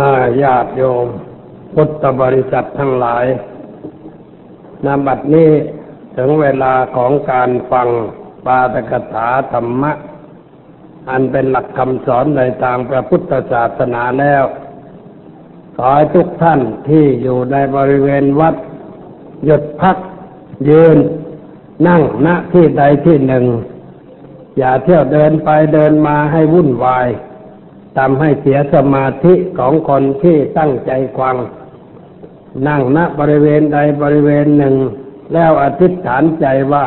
อาญาติโยม พุทธบริษัททั้งหลายนาบัดนี้ถึงเวลาของการฟังปาตกถาธรรมะ อันเป็นหลักคำสอนในทางพระพุทธศาสนาแล้ว ขอให้ทุกท่านที่อยู่ในบริเวณวัด หยุดพัก ยืน นั่งณที่ใดที่หนึ่ง อย่าเที่ยวเดินไปเดินมาให้วุ่นวาย ทำให้เสียสมาธิของคนที่ตั้งใจฟัง นั่งณบริเวณใดบริเวณหนึ่ง แล้วอธิษฐานใจว่า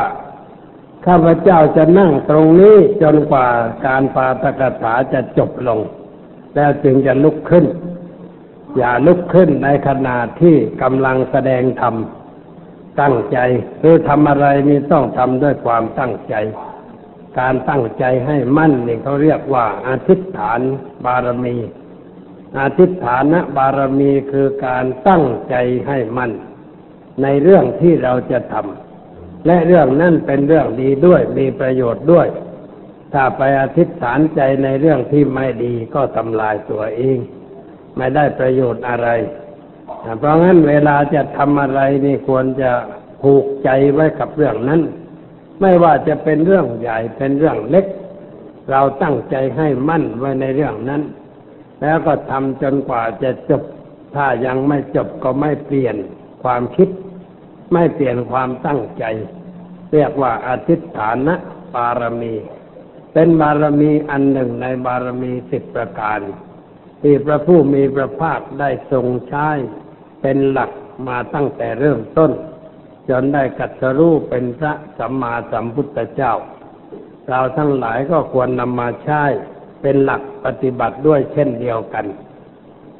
ข้าพเจ้าจะนั่งตรงนี้จนกว่าการปาตกถาจะจบลง แล้วจึงจะลุกขึ้น อย่าลุกขึ้นในขณะที่กำลังแสดงธรรมตั้งใจคือทำอะไรนี่ต้องทำด้วยความตั้งใจ การตั้งใจให้มั่นนี่เขาเรียกว่าอาธิษฐานบารมีอาธิษฐานบารมีคือการตั้งใจให้มั่น ในเรื่องที่เราจะทำและเรื่องนั้นเป็นเรื่องดีด้วยมีประโยชน์ด้วย ถ้าไปอาธิษฐานใจในเรื่องที่ไม่ดีก็ทำลายตัวเอง ไม่ได้ประโยชน์อะไร เพราะงั้นเวลาจะทำอะไรนี่ควรจะผูกใจไว้กับเรื่องนั้น ไม่ว่าจะเป็นเรื่องใหญ่เป็นเรื่องเล็ก เราตั้งใจให้มั่นไว้ในเรื่องนั้น แล้วก็ทำจนกว่าจะจบ ถ้ายังไม่จบก็ไม่เปลี่ยนความคิด ไม่เปลี่ยนความตั้งใจ เรียกว่าอธิษฐานะบารมี เป็นบารมีอันหนึ่งในบารมีสิบประการ ที่พระผู้มีพระภาคได้ทรงใช้เป็นหลักมาตั้งแต่เริ่มต้น จนได้กัตสรู้เป็นพระสัมมาสัมพุทธเจ้า เราทั้งหลายก็ควรนำมาใช้เป็นหลักปฏิบัติด้วยเช่นเดียวกัน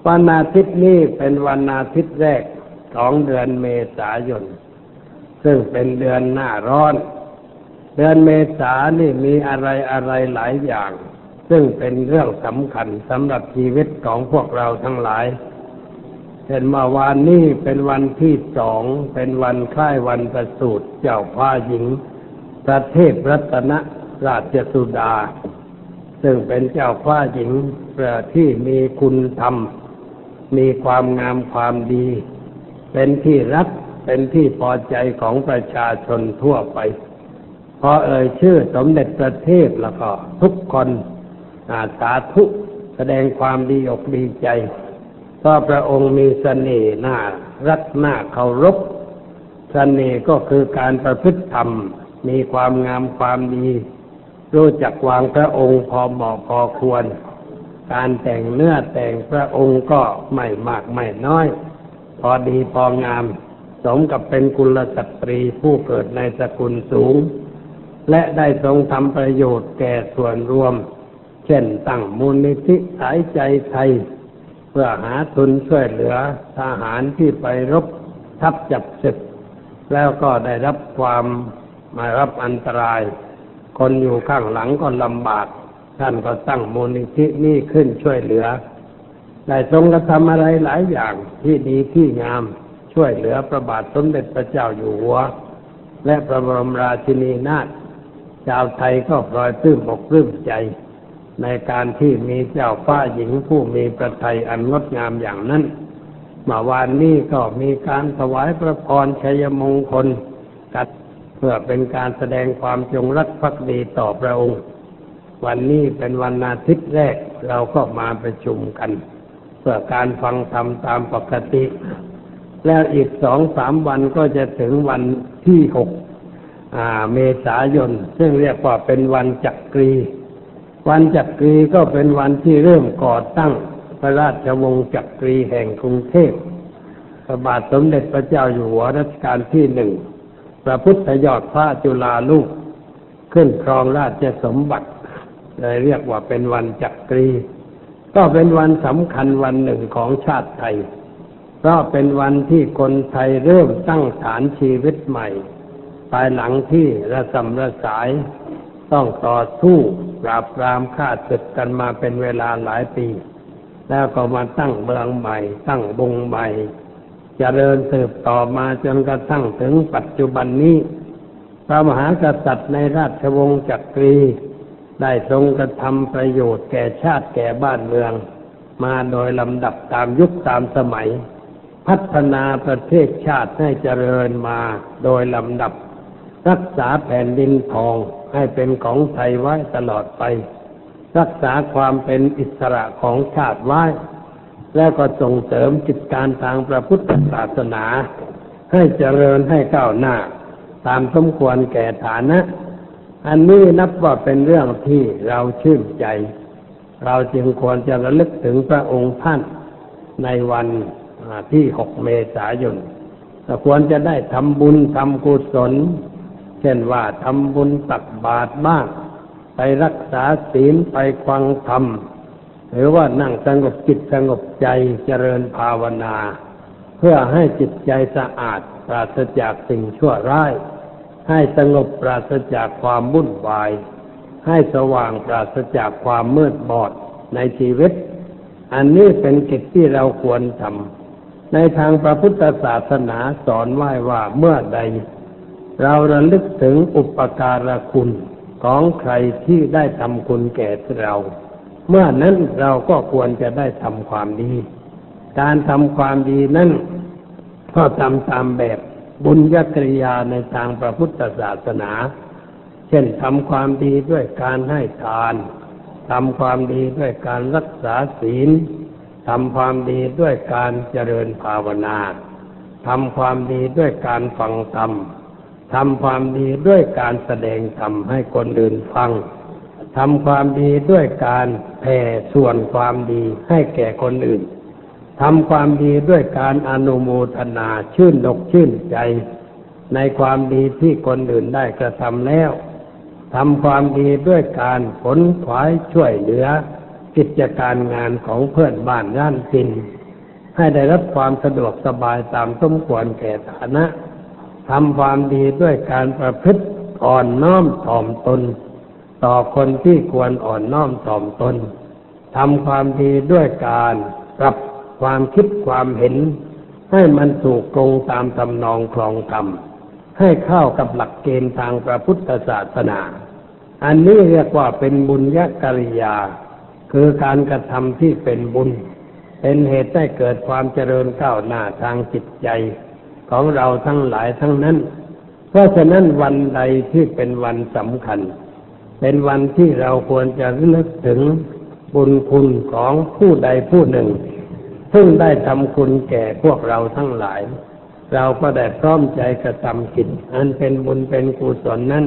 วันอาทิตย์นี้เป็นวันอาทิตย์แรกของเดือนเมษายน ซึ่งเป็นเดือนหน้าร้อน เดือนเมษานี่มีอะไรอะไรหลายอย่าง ซึ่งเป็นเรื่องสำคัญสำหรับชีวิตของพวกเราทั้งหลาย เช่นเมื่อวานนี้เป็นวันที่สองเป็นวันคล้ายวันประสูติเจ้าฟ้าหญิง ประเทศรัตนราชสุดา ซึ่งเป็นเจ้าฟ้าหญิงที่มีคุณธรรม มีความงามความดี เป็นที่รักเป็นที่พอใจของประชาชนทั่วไปพอเอ่ยชื่อสมเด็จประเทศแล้วก็ทุกคนอาสาธุแสดงความดีอกดีใจ เพราะพระองค์มีเสน่ห์น่ารักน่าเคารพเสน่ห์ก็คือการประพฤติธรรม มีความงามความดี รู้จักวางพระองค์พอเหมาะพอควร การแต่งเนื้อแต่งพระองค์ก็ไม่มากไม่น้อย พอดีพองาม สมกับเป็นกุลสตรีผู้เกิดในสกุลสูง และได้ทรงทำประโยชน์แก่ส่วนรวม เช่นตั้งมูลนิธิสายใจไทย เพื่อหาทุนช่วยเหลือทหารที่ไปรบทับจับศึก แล้วก็ได้รับความมารับอันตราย คนอยู่ข้างหลังก็ลำบาก ท่านก็ตั้งมูลนิธินี้ขึ้นช่วยเหลือ ได้ทรงกระทำอะไรหลายอย่างที่ดีที่งามช่วยเหลือพระบาทสมเด็จพระเจ้าอยู่หัว และพระบรมราชินีนาถชาวไทยก็ปลอยปลื้มอกปลื้มใจ ในการที่มีเจ้าฟ้าหญิงผู้มีประทัยอันงดงามอย่างนั้นเมื่อวานนี้ก็มีการถวายพระพรชัยมงคลกัดเพื่อเป็นการแสดงความจงรักภักดีต่อพระองค์ วันนี้เป็นวันอาทิตย์แรกเราก็มาประชุมกัน เพื่อการฟังธรรมตามปกติ แล้วอีกสองสามวันก็จะถึงวันที่หกเมษายน ซึ่งเรียกว่าเป็นวันจักรี วันจักรีก็เป็นวันที่เริ่มก่อตั้งพระราชวงศ์จักรีแห่งกรุงเทพพระบาทสมเด็จพระเจ้าอยู่หัวรัชกาลที่หนึ่ง พระพุทธยอดพระจุฬาลูก ขึ้นครองราชสมบัติเลยเรียกว่าเป็นวันจักรี ก็เป็นวันสำคัญวันหนึ่งของชาติไทย เพราะเป็นวันที่คนไทยเริ่มตั้งฐานชีวิตใหม่ ภายหลังที่ระสำระสาย ต้องต่อสู้ปราบปรามฆ่าศึกกันมาเป็นเวลาหลายปี แล้วก็มาตั้งเมืองใหม่ ตั้งวงใหม่จเจริญสืบต่อมาจนกระทั่งถึงปัจจุบันนี้ พระมหากษัตริย์ในราชวงศ์จักรี ได้ทรงกระทำประโยชน์แก่ชาติแก่บ้านเมือง มาโดยลำดับตามยุคตามสมัย พัฒนาประเทศชาติให้เจริญมาโดยลำดับ รักษาแผ่นดินทองให้เป็นของไทยไว้ตลอดไป รักษาความเป็นอิสระของชาติไว้ แล้วก็ส่งเสริมกิจการทางพระพุทธศาสนา ให้เจริญให้ก้าวหน้า ตามสมควรแก่ฐานะ อันนี้นับว่าเป็นเรื่องที่เราชื่นใจ เราจึงควรจะระลึกถึงพระองค์ท่านในวันที่หกเมษายนควรจะได้ทำบุญทำกุศล เช่นว่าทำบุญตักบาตรบ้าง ไปรักษาศีลไปฟังธรรม หรือว่านั่งสงบจิตสงบใจเจริญภาวนา เพื่อให้จิตใจสะอาดปราศจากสิ่งชั่วร้าย ให้สงบปราศจากความวุ่นวาย ให้สว่างปราศจากความมืดบอดในชีวิต อันนี้เป็นกิจที่เราควรทำในทางพระพุทธศาสนาสอนไว้ว่าเมื่อใด เราระลึกถึงอุปการะคุณของใครที่ได้ทำคุณแก่เรา เมื่อนั้นเราก็ควรจะได้ทำความดี การทำความดีนั้นก็ทำตามแบบบุญญกริยาในทางพระพุทธศาสนา เช่นทำความดีด้วยการให้ทานทำความดีด้วยการรักษาศีลทำความดีด้วยการเจริญภาวนาทำความดีด้วยการฟังธรรม ทำความดีด้วยการแสดงธรรมให้คนอื่นฟังทำความดีด้วยการแผ่ส่วนความดีให้แก่คนอื่นทำความดีด้วยการอนุโมทนาชื่นอกชื่นใจ ในความดีที่คนอื่นได้กระทำแล้วทำความดีด้วยการผลขวายช่วยเหลือ กิจการงานของเพื่อนบ้านย่านกินให้ได้รับความสะดวกสบายตามสมควรแก่ฐานะ ทำความดีด้วยการประพฤติอ่อนน้อมถ่อมตน ต่อคนที่ควรอ่อนน้อมถ่อมตนทำความดีด้วยการปรับความคิดความเห็น ให้มันถูกตรงตามทำนองคลองธรรมให้เข้ากับหลักเกณฑ์ทางพระพุทธศาสนา อันนี้เรียกว่าเป็นบุญญกิริยา คือการกระทำที่เป็นบุญ เป็นเหตุให้เกิดความเจริญก้าวหน้าทางจิตใจ ของเราทั้งหลายทั้งนั้น เพราะฉะนั้นวันใดที่เป็นวันสำคัญ เป็นวันที่เราควรจะนึกถึงบุญคุณของผู้ใดผู้หนึ่งซึ่งได้ทำคุณแก่พวกเราทั้งหลาย เราก็ได้พร้อมใจกระทำกิจอันเป็นบุญเป็นกุศลนั้น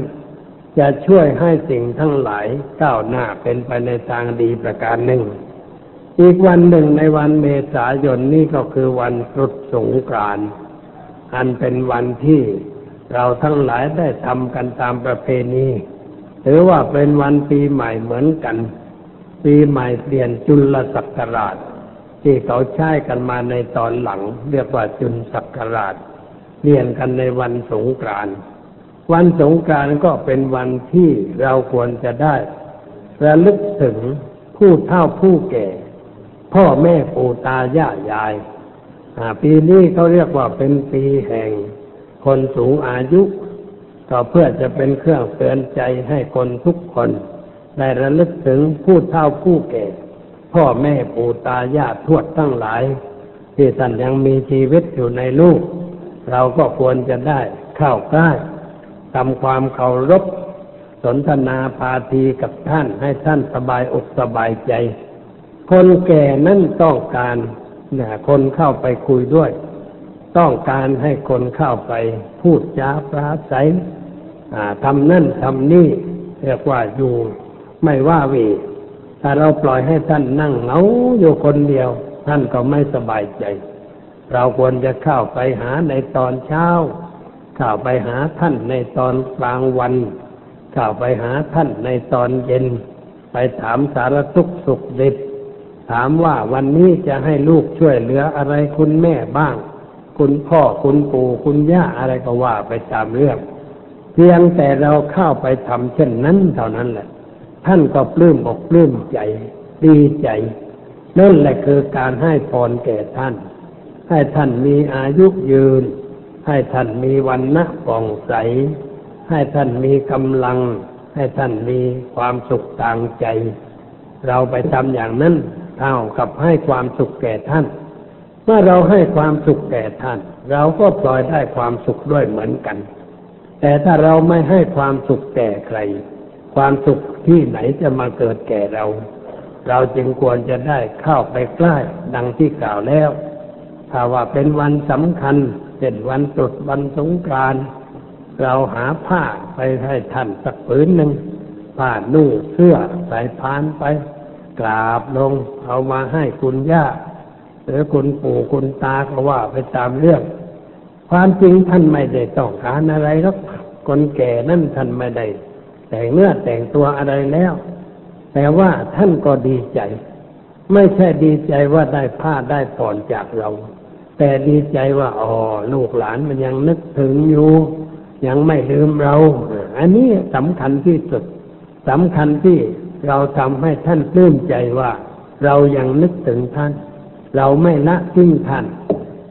จะช่วยให้สิ่งทั้งหลายก้าวหน้าเป็นไปในทางดีประการหนึ่ง อีกวันหนึ่งในวันเมษายนนี้ก็คือวันตรุษสงกรานต์ อันเป็นวันที่เราทั้งหลายได้ทำกันตามประเพณีหรือว่าเป็นวันปีใหม่เหมือนกัน ปีใหม่เปลี่ยนจุลศักราช ที่เขาใช้กันมาในตอนหลัง เรียกว่าจุลศักราชเปลี่ยนกันในวันสงกรานต์วันสงกรานต์ก็เป็นวันที่เราควรจะได้ระลึกถึงผู้เฒ่าผู้แก่ พ่อแม่ปู่ตาย่ายาย ปีนี้เขาเรียกว่าเป็นปีแห่งคนสูงอายุ ก็เพื่อจะเป็นเครื่องเตือนใจให้คนทุกคน ได้ระลึกถึงผู้เฒ่าผู้แก่ พ่อแม่ปู่ตายาทวดทั้งหลาย ที่ท่านยังมีชีวิตอยู่ในลูก เราก็ควรจะได้เข้าใกล้ทำความเคารพสนทนาพาทีกับท่านให้ท่านสบายอกสบายใจ คนแก่นั่นต้องการ นี่ยคนเข้าไปคุยด้วย ต้องการให้คนเข้าไปพูดจาปราศัยทำนั่นทำนี่เรียกว่าอยู่ไม่ว่าวีถ้าเราปล่อยให้ท่านนั่งเหงาอยู่คนเดียว ท่านก็ไม่สบายใจ เราควรจะเข้าไปหาในตอนเช้า เข้าไปหาท่านในตอนกลางวัน เข้าไปหาท่านในตอนเย็น ไปถามสารทุกข์สุขดิบ ถามว่าวันนี้จะให้ลูกช่วยเหลืออะไรคุณแม่บ้าง คุณพ่อคุณปู่คุณย่าอะไรก็ว่าไปตามเรื่อง เพียงแต่เราเข้าไปทำเช่นนั้นเท่านั้นแหละ ท่านก็ปลื้มอกปลื้มใจดีใจ นั่นแหละคือการให้พรแก่ท่าน ให้ท่านมีอายุยืน ให้ท่านมีวันนะป่องใส ให้ท่านมีกำลัง ให้ท่านมีความสุขทางใจ เราไปทำอย่างนั้น เท่ากับให้ความสุขแก่ท่าน เมื่อเราให้ความสุขแก่ท่าน เราก็ปล่อยได้ความสุขด้วยเหมือนกัน แต่ถ้าเราไม่ให้ความสุขแก่ใคร ความสุขที่ไหนจะมาเกิดแก่เรา เราจึงควรจะได้เข้าไปใกล้ดังที่กล่าวแล้ว ถ้าว่าเป็นวันสำคัญเช่นวันตรุษวันสงกรานต์เราหาผ้าไปให้ท่านสักผืนหนึ่งผ้านุ่งเสื้อใส่พานไป กราบลงเอามาให้คุณย่า หรือคุณปู่คุณตาก็ว่าไปตามเรื่อง ความจริงท่านไม่ได้ต้องการอะไรหรอกคนแก่นั่นท่านไม่ได้แต่งเนื้อแต่งตัวอะไรแล้ว แต่ว่าท่านก็ดีใจ ไม่ใช่ดีใจว่าได้ผ้าได้ผ่อนจากเรา แต่ดีใจว่าอ๋อลูกหลานมันยังนึกถึงอยู่ ยังไม่ลืมเรา อันนี้สำคัญที่สุดสำคัญที่ เราทำให้ท่านปลื้มใจว่า เรายังนึกถึงท่าน เราไม่ละทิ้งท่าน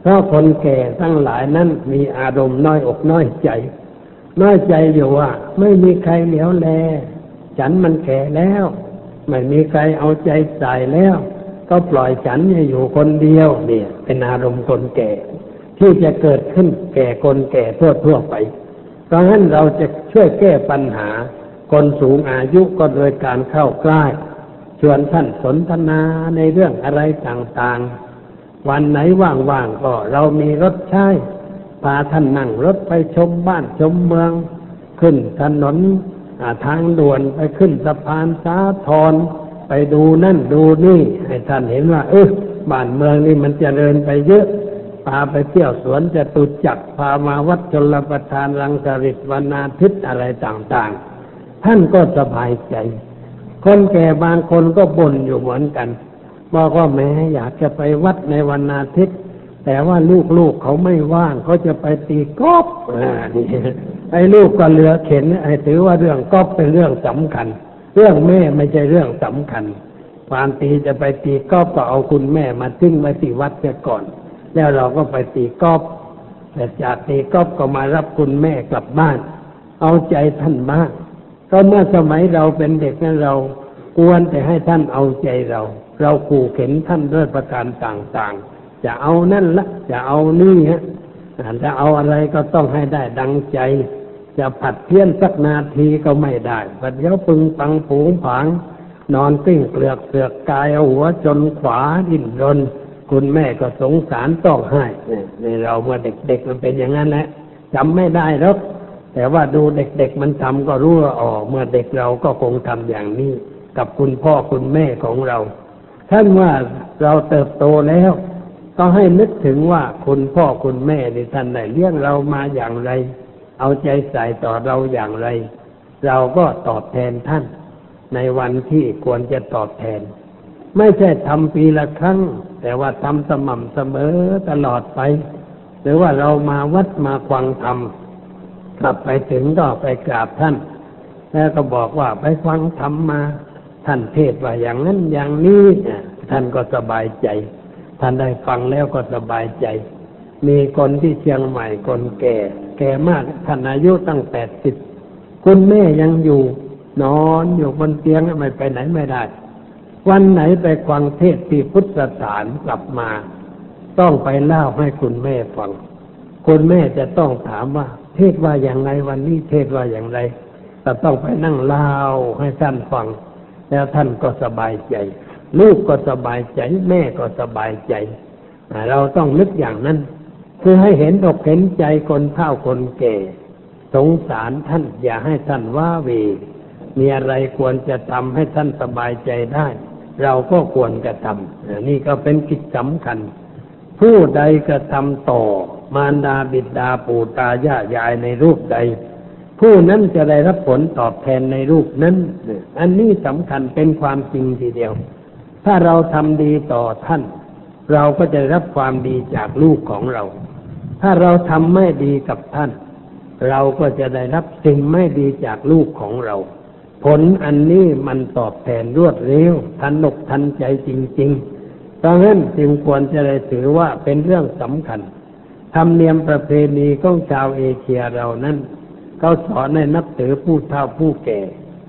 เพราะคนแก่ทั้งหลายนั้นมีอารมณ์น้อยอกน้อยใจ น้อยใจอยู่ว่า ไม่มีใครเหลียวแล ฉันมันแก่แล้ว ไม่มีใครเอาใจใส่แล้ว ก็ปล่อยฉันอยู่คนเดียวเนี่ย เป็นอารมณ์คนแก่ ที่จะเกิดขึ้นแก่คนแก่ทั่วทั่วไป เพราะฉะนั้นเราจะช่วยแก้ปัญหา คนสูงอายุก็โดยการเข้าใกล้ ชวนท่านสนทนาในเรื่องอะไรต่างๆ วันไหนว่างๆก็เรามีรถใช้พาท่านนั่งรถไปชมบ้านชมเมือง ขึ้นถนนทางด่วนไปขึ้นสะพานสาทรไปดูนั่นดูนี่ ให้ท่านเห็นว่า เออบ้านเมืองนี่มันจเจริญไปเยอะพาไปเที่ยวสวนจะตุจักพามาวัดชลประทานรังสริตวนาทิตอะไรต่างๆ ท่านก็สบายใจ คนแก่บางคนก็บ่นอยู่เหมือนกันบอกว่าแม้อยากจะไปวัดในวันอาทิตย์ แต่ว่าลูกๆเขาไม่ว่างเขาจะไปตีกอล์ฟไอ้ลูกก็เหลือเข็น ไอ้ถือว่าเรื่องกอล์ฟเป็นเรื่องสำคัญ เรื่องแม่ไม่ใช่เรื่องสำคัญความตีจะไปตีกอล์ฟก็เอาคุณแม่มาทิ้งไว้ที่วัดเสียก่อน แล้วเราก็ไปตีกอล์ฟแต่จากตีกอล์ฟก็มารับคุณแม่กลับบ้าน เอาใจท่านมาก ก็เมื่อสมัยเราเป็นเด็กนั้นเราควรแต่ให้ท่านเอาใจเรา เราขู่เข็นท่านด้วยประการต่างๆ จะเอานั่นละจะเอานี่ฮะจะเอาอะไรก็ต้องให้ได้ดังใจ จะผัดเพี้ยนสักนาทีก็ไม่ได้ปัดเดี๋ยวปึงปังผูงผางนอนปิ้งเปลือกเปลือกกายเอาหัวจนขวาดิ้นรน คุณแม่ก็สงสารต้องให้ในเราเมื่อเด็กๆมันเป็นอย่างนั้นแหละจำไม่ได้หรอก แต่ว่าดูเด็กๆมันทำก็รู้ว่าอ๋อเมื่อเด็กเราก็คงทำอย่างนี้ กับคุณพ่อคุณแม่ของเรา ท่านว่าเราเติบโตแล้ว ก็ให้นึกถึงว่าคุณพ่อคุณแม่ในท่านได้เลี้ยงเรามาอย่างไร เอาใจใส่ต่อเราอย่างไร เราก็ตอบแทนท่าน ในวันที่ควรจะตอบแทน ไม่ใช่ทำปีละครั้ง แต่ว่าทำสม่ำเสมอตลอดไป หรือว่าเรามาวัดมาควังธรรม กลับไปถึงก็ไปกราบท่าน แล้วก็บอกว่าไปฟังธรรมมา ท่านเทศว่าอย่างนั้นอย่างนี้ท่านก็สบายใจ ท่านได้ฟังแล้วก็สบายใจ มีคนที่เชียงใหม่คนแก่ แก่มากท่านอายุตั้งแปดสิบคุณแม่ยังอยู่ นอนอยู่บนเตียงไม่ไปไหนไม่ได้ วันไหนไปฟังเทศที่พุทธสถานกลับมา ต้องไปเล่าให้คุณแม่ฟัง คุณแม่จะต้องถามว่า เทศว่าอย่างไรวันนี้เทศว่าอย่างไรแต่ต้องไปนั่งเล่าให้ท่านฟัง แล้วท่านก็สบายใจ ลูกก็สบายใจ แม่ก็สบายใจ เราต้องนึกอย่างนั้น คือให้เห็นอกเห็นใจคนเฒ่าคนแก่ สงสารท่าน อย่าให้ท่านว่าเว มีอะไรควรจะทำให้ท่านสบายใจได้ เราก็ควรจะทำนี่ก็เป็นกิจสำคัญ ผู้ใดกระทำต่อ มารดาบิดาปู่ตายายายในรูปใด ผู้นั้นจะได้รับผลตอบแทนในรูปนั้น อันนี้สำคัญเป็นความจริงทีเดียว ถ้าเราทำดีต่อท่าน เราก็จะรับความดีจากลูกของเรา ถ้าเราทำไม่ดีกับท่าน เราก็จะได้รับสิ่งไม่ดีจากลูกของเรา ผลอันนี้มันตอบแทนรวดเร็วทันอกทันใจจริง ๆ ดังนั้นจึงควรจะได้ถือว่าเป็นเรื่องสำคัญธรรมเนียมประเพณีของชาวเอเชียเรานั้นเขาสอนให้นับถือผู้เฒ่าผู้แก่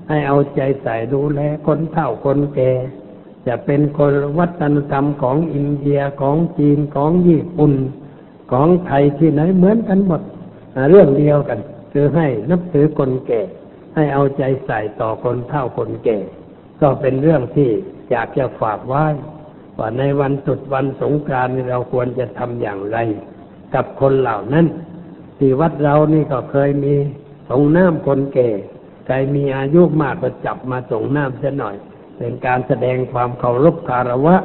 ให้เอาใจใส่ดูแลคนเฒ่าคนแก่ จะเป็นคนวัฒนธรรมของอินเดียของจีนของญี่ปุ่นของไทยที่ไหนเหมือนกันหมดเรื่องเดียวกัน คือให้นับถือคนแก่ ให้เอาใจใส่ต่อคนเฒ่าคนแก่ ก็เป็นเรื่องที่อยากจะฝากไว้ ว่าในวันตรุษวันสงกรานต์เราควรจะทำอย่างไร กับคนเหล่านั้นที่วัดเรานี่ก็เคยมีสงน้ำคนแก่ใครมีอายุมากก็จับมาส่งน้ำเสียหน่อย เป็นการแสดงความเคารพคารวะ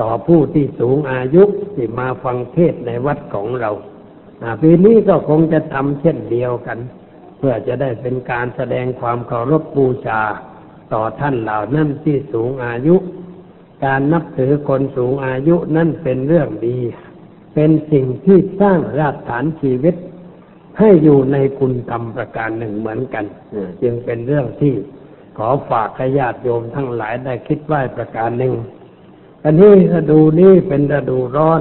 ต่อผู้ที่สูงอายุที่มาฟังเทศในวัดของเราอ่าปีนี้ก็คงจะทำเช่นเดียวกัน เพื่อจะได้เป็นการแสดงความเคารพบูชา ต่อท่านเหล่านั้นที่สูงอายุ การนับถือคนสูงอายุนั่นเป็นเรื่องดี เป็นสิ่งที่สร้างรากฐานชีวิต ให้อยู่ในคุณธรรมประการหนึ่งเหมือนกัน จึงเป็นเรื่องที่ขอฝากให้ญาติโยมทั้งหลายได้คิดไว้ประการหนึ่ง อันนี้ฤดูนี้เป็นฤดูร้อน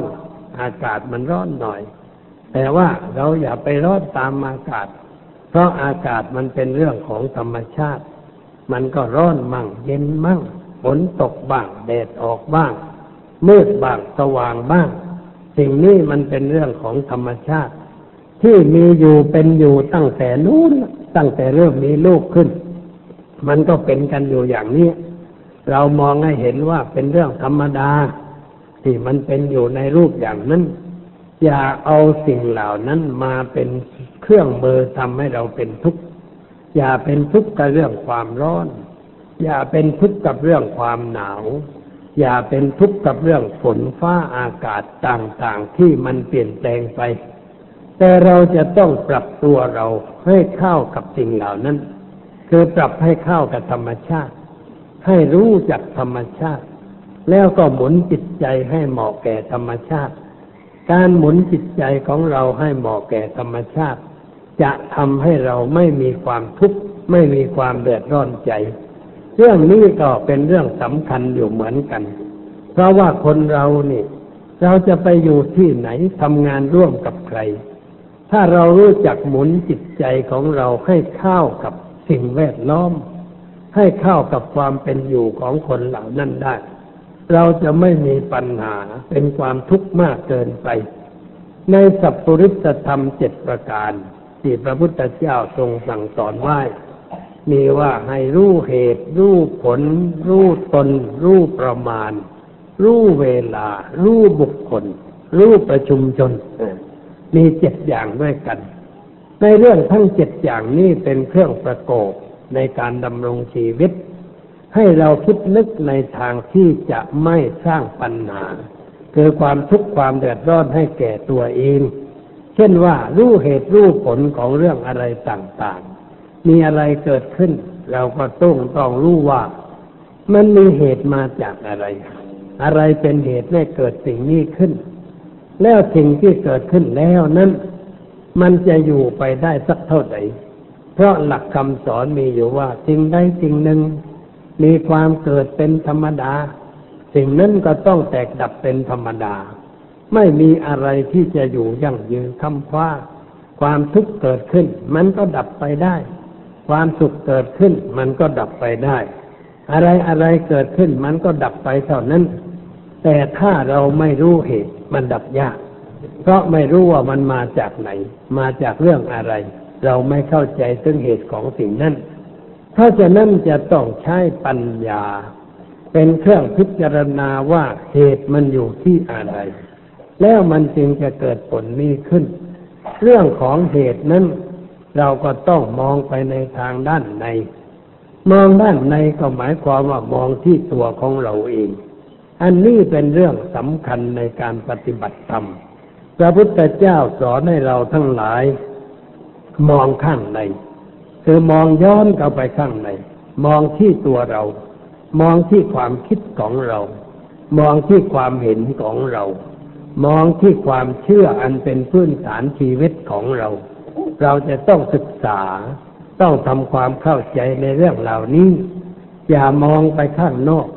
อากาศมันร้อนหน่อย แต่ว่าเราอย่าไปร้อนตามอากาศ เพราะอากาศมันเป็นเรื่องของธรรมชาติ มันก็ร้อนมั่งเย็นมั่ง นตกบ้าง แดดออกบ้าง มืดบ้างสว่างบ้าง สิ่งนี้มันเป็นเรื่องของธรรมชาติ ที่มีอยู่เป็นอยู่ตั้งแต่นู้นตั้งแต่เริ่มมีลูกขึ้น มันก็เป็นกันอยู่อย่างนี้ เรามองให้เห็นว่าเป็นเรื่องธรรมดา ที่มันเป็นอยู่ในรูปอย่างนั้น อย่าเอาสิ่งเหล่านั้นมาเป็นเครื่องมือทำให้เราเป็นทุกข์อย่าเป็นทุกข์กับเรื่องความร้อน อย่าเป็นทุกข์กับเรื่องความหนาว อย่าเป็นทุกข์กับเรื่องฝนฟ้าอากาศต่างๆที่มันเปลี่ยนแปลงไป แต่เราจะต้องปรับตัวเราให้เข้ากับสิ่งเหล่านั้น คือปรับให้เข้ากับธรรมชาติ ให้รู้จักธรรมชาติ แล้วก็หมุนจิตใจให้เหมาะแก่ธรรมชาติ การหมุนจิตใจของเราให้เหมาะแก่ธรรมชาติ จะทำให้เราไม่มีความทุกข์ไม่มีความเดือดร้อนใจ เรื่องนี้ก็เป็นเรื่องสำคัญอยู่เหมือนกัน เพราะว่าคนเรานี่ เราจะไปอยู่ที่ไหนทำงานร่วมกับใคร ถ้าเรารู้จักหมุนจิตใจของเราให้เข้ากับสิ่งแวดล้อม ให้เข้ากับความเป็นอยู่ของคนเหล่านั้นได้ เราจะไม่มีปัญหาเป็นความทุกข์มากเกินไป ในสัพปริสธรรมเจ็ดประการ ที่พระพุทธเจ้าทรงสั่งสอนไว้ มีว่าให้รู้เหตุ รู้ผล รู้ตน รู้ประมาณ รู้เวลา รู้บุคคล รู้ประชุมชนมีเจ็ดอย่างด้วยกัน ในเรื่องทั้งเจ็ดอย่างนี้เป็นเครื่องประกอบในการดำรงชีวิต ให้เราคิดนึกในทางที่จะไม่สร้างปัญหาคือความทุกข์ความเดือดร้อนให้แก่ตัวเอง เช่นว่ารู้เหตุรู้ผลของเรื่องอะไรต่างๆ มีอะไรเกิดขึ้น เราก็ต้องต้องรู้ว่า มันมีเหตุมาจากอะไร อะไรเป็นเหตุให้เกิดสิ่งนี้ขึ้น แล้วสิ่งที่เกิดขึ้นแล้วนั้น มันจะอยู่ไปได้สักเท่าไหร่เพราะหลักคำสอนมีอยู่ว่าสิ่งใดสิ่งหนึ่ง มีความเกิดเป็นธรรมดา สิ่งนั้นก็ต้องแตกดับเป็นธรรมดา ไม่มีอะไรที่จะอยู่ยั่งยืนคำว่าความทุกข์เกิดขึ้น มันก็ดับไปได้ ความสุขเกิดขึ้น มันก็ดับไปได้ อะไรอะไรเกิดขึ้น มันก็ดับไปเท่านั้น แต่ถ้าเราไม่รู้เหตุ มันดับยาก เพราะไม่รู้ว่ามันมาจากไหน มาจากเรื่องอะไร เราไม่เข้าใจถึงเหตุของสิ่งนั้นเพราะฉะนั้นจะต้องใช้ปัญญา เป็นเครื่องพิจารณาว่าเหตุมันอยู่ที่อะไร แล้วมันจึงจะเกิดผลนี้ขึ้น เรื่องของเหตุนั้น เราก็ต้องมองไปในทางด้านใน มองด้านในก็หมายความว่ามองที่ตัวของเราเอง อันนี้เป็นเรื่องสำคัญในการปฏิบัติธรรม พระพุทธเจ้าสอนให้เราทั้งหลาย มองข้างใน คือมองย้อนเข้าไปข้างใน มองที่ตัวเรา มองที่ความคิดของเรา มองที่ความเห็นของเรา มองที่ความเชื่ออันเป็นพื้นฐานชีวิตของเรา เราจะต้องศึกษา ต้องทำความเข้าใจในเรื่องเหล่านี้ อย่ามองไปข้างนอก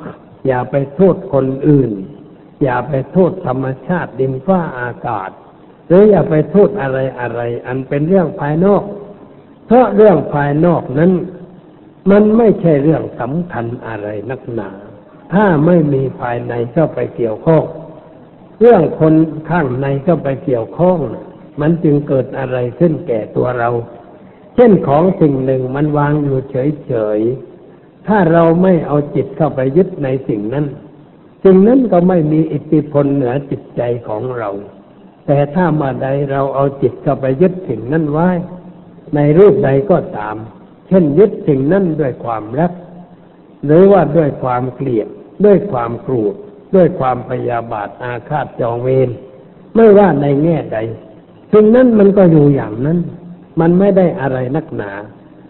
อย่าไปโทษคนอื่น อย่าไปโทษธรรมชาติดินฟ้าอากาศ หรืออย่าไปโทษอะไรอะไร อันเป็นเรื่องภายนอก เพราะเรื่องภายนอกนั้น มันไม่ใช่เรื่องสำคัญอะไรนักหนา ถ้าไม่มีภายในเข้าไปเกี่ยวข้องเรื่องคนข้างในเข้าไปเกี่ยวข้อง มันจึงเกิดอะไรขึ้นแก่ตัวเรา เช่นของสิ่งหนึ่งมันวางอยู่เฉยๆ ถ้าเราไม่เอาจิตเข้าไปยึดในสิ่งนั้น สิ่งนั้นก็ไม่มีอิทธิพลเหนือจิตใจของเรา แต่ถ้ามาใดเราเอาจิตเข้าไปยึดสิ่งนั้นไว้ ในรูปใดก็ตาม เช่นยึดสิ่งนั้นด้วยความรัก หรือว่าด้วยความเกลียด ด้วยความกรูดด้วยความพยาบาทอาฆาตจองเวรไม่ว่าในแง่ใด สิ่งนั้นมันก็อยู่อย่างนั้น มันไม่ได้อะไรนักหนา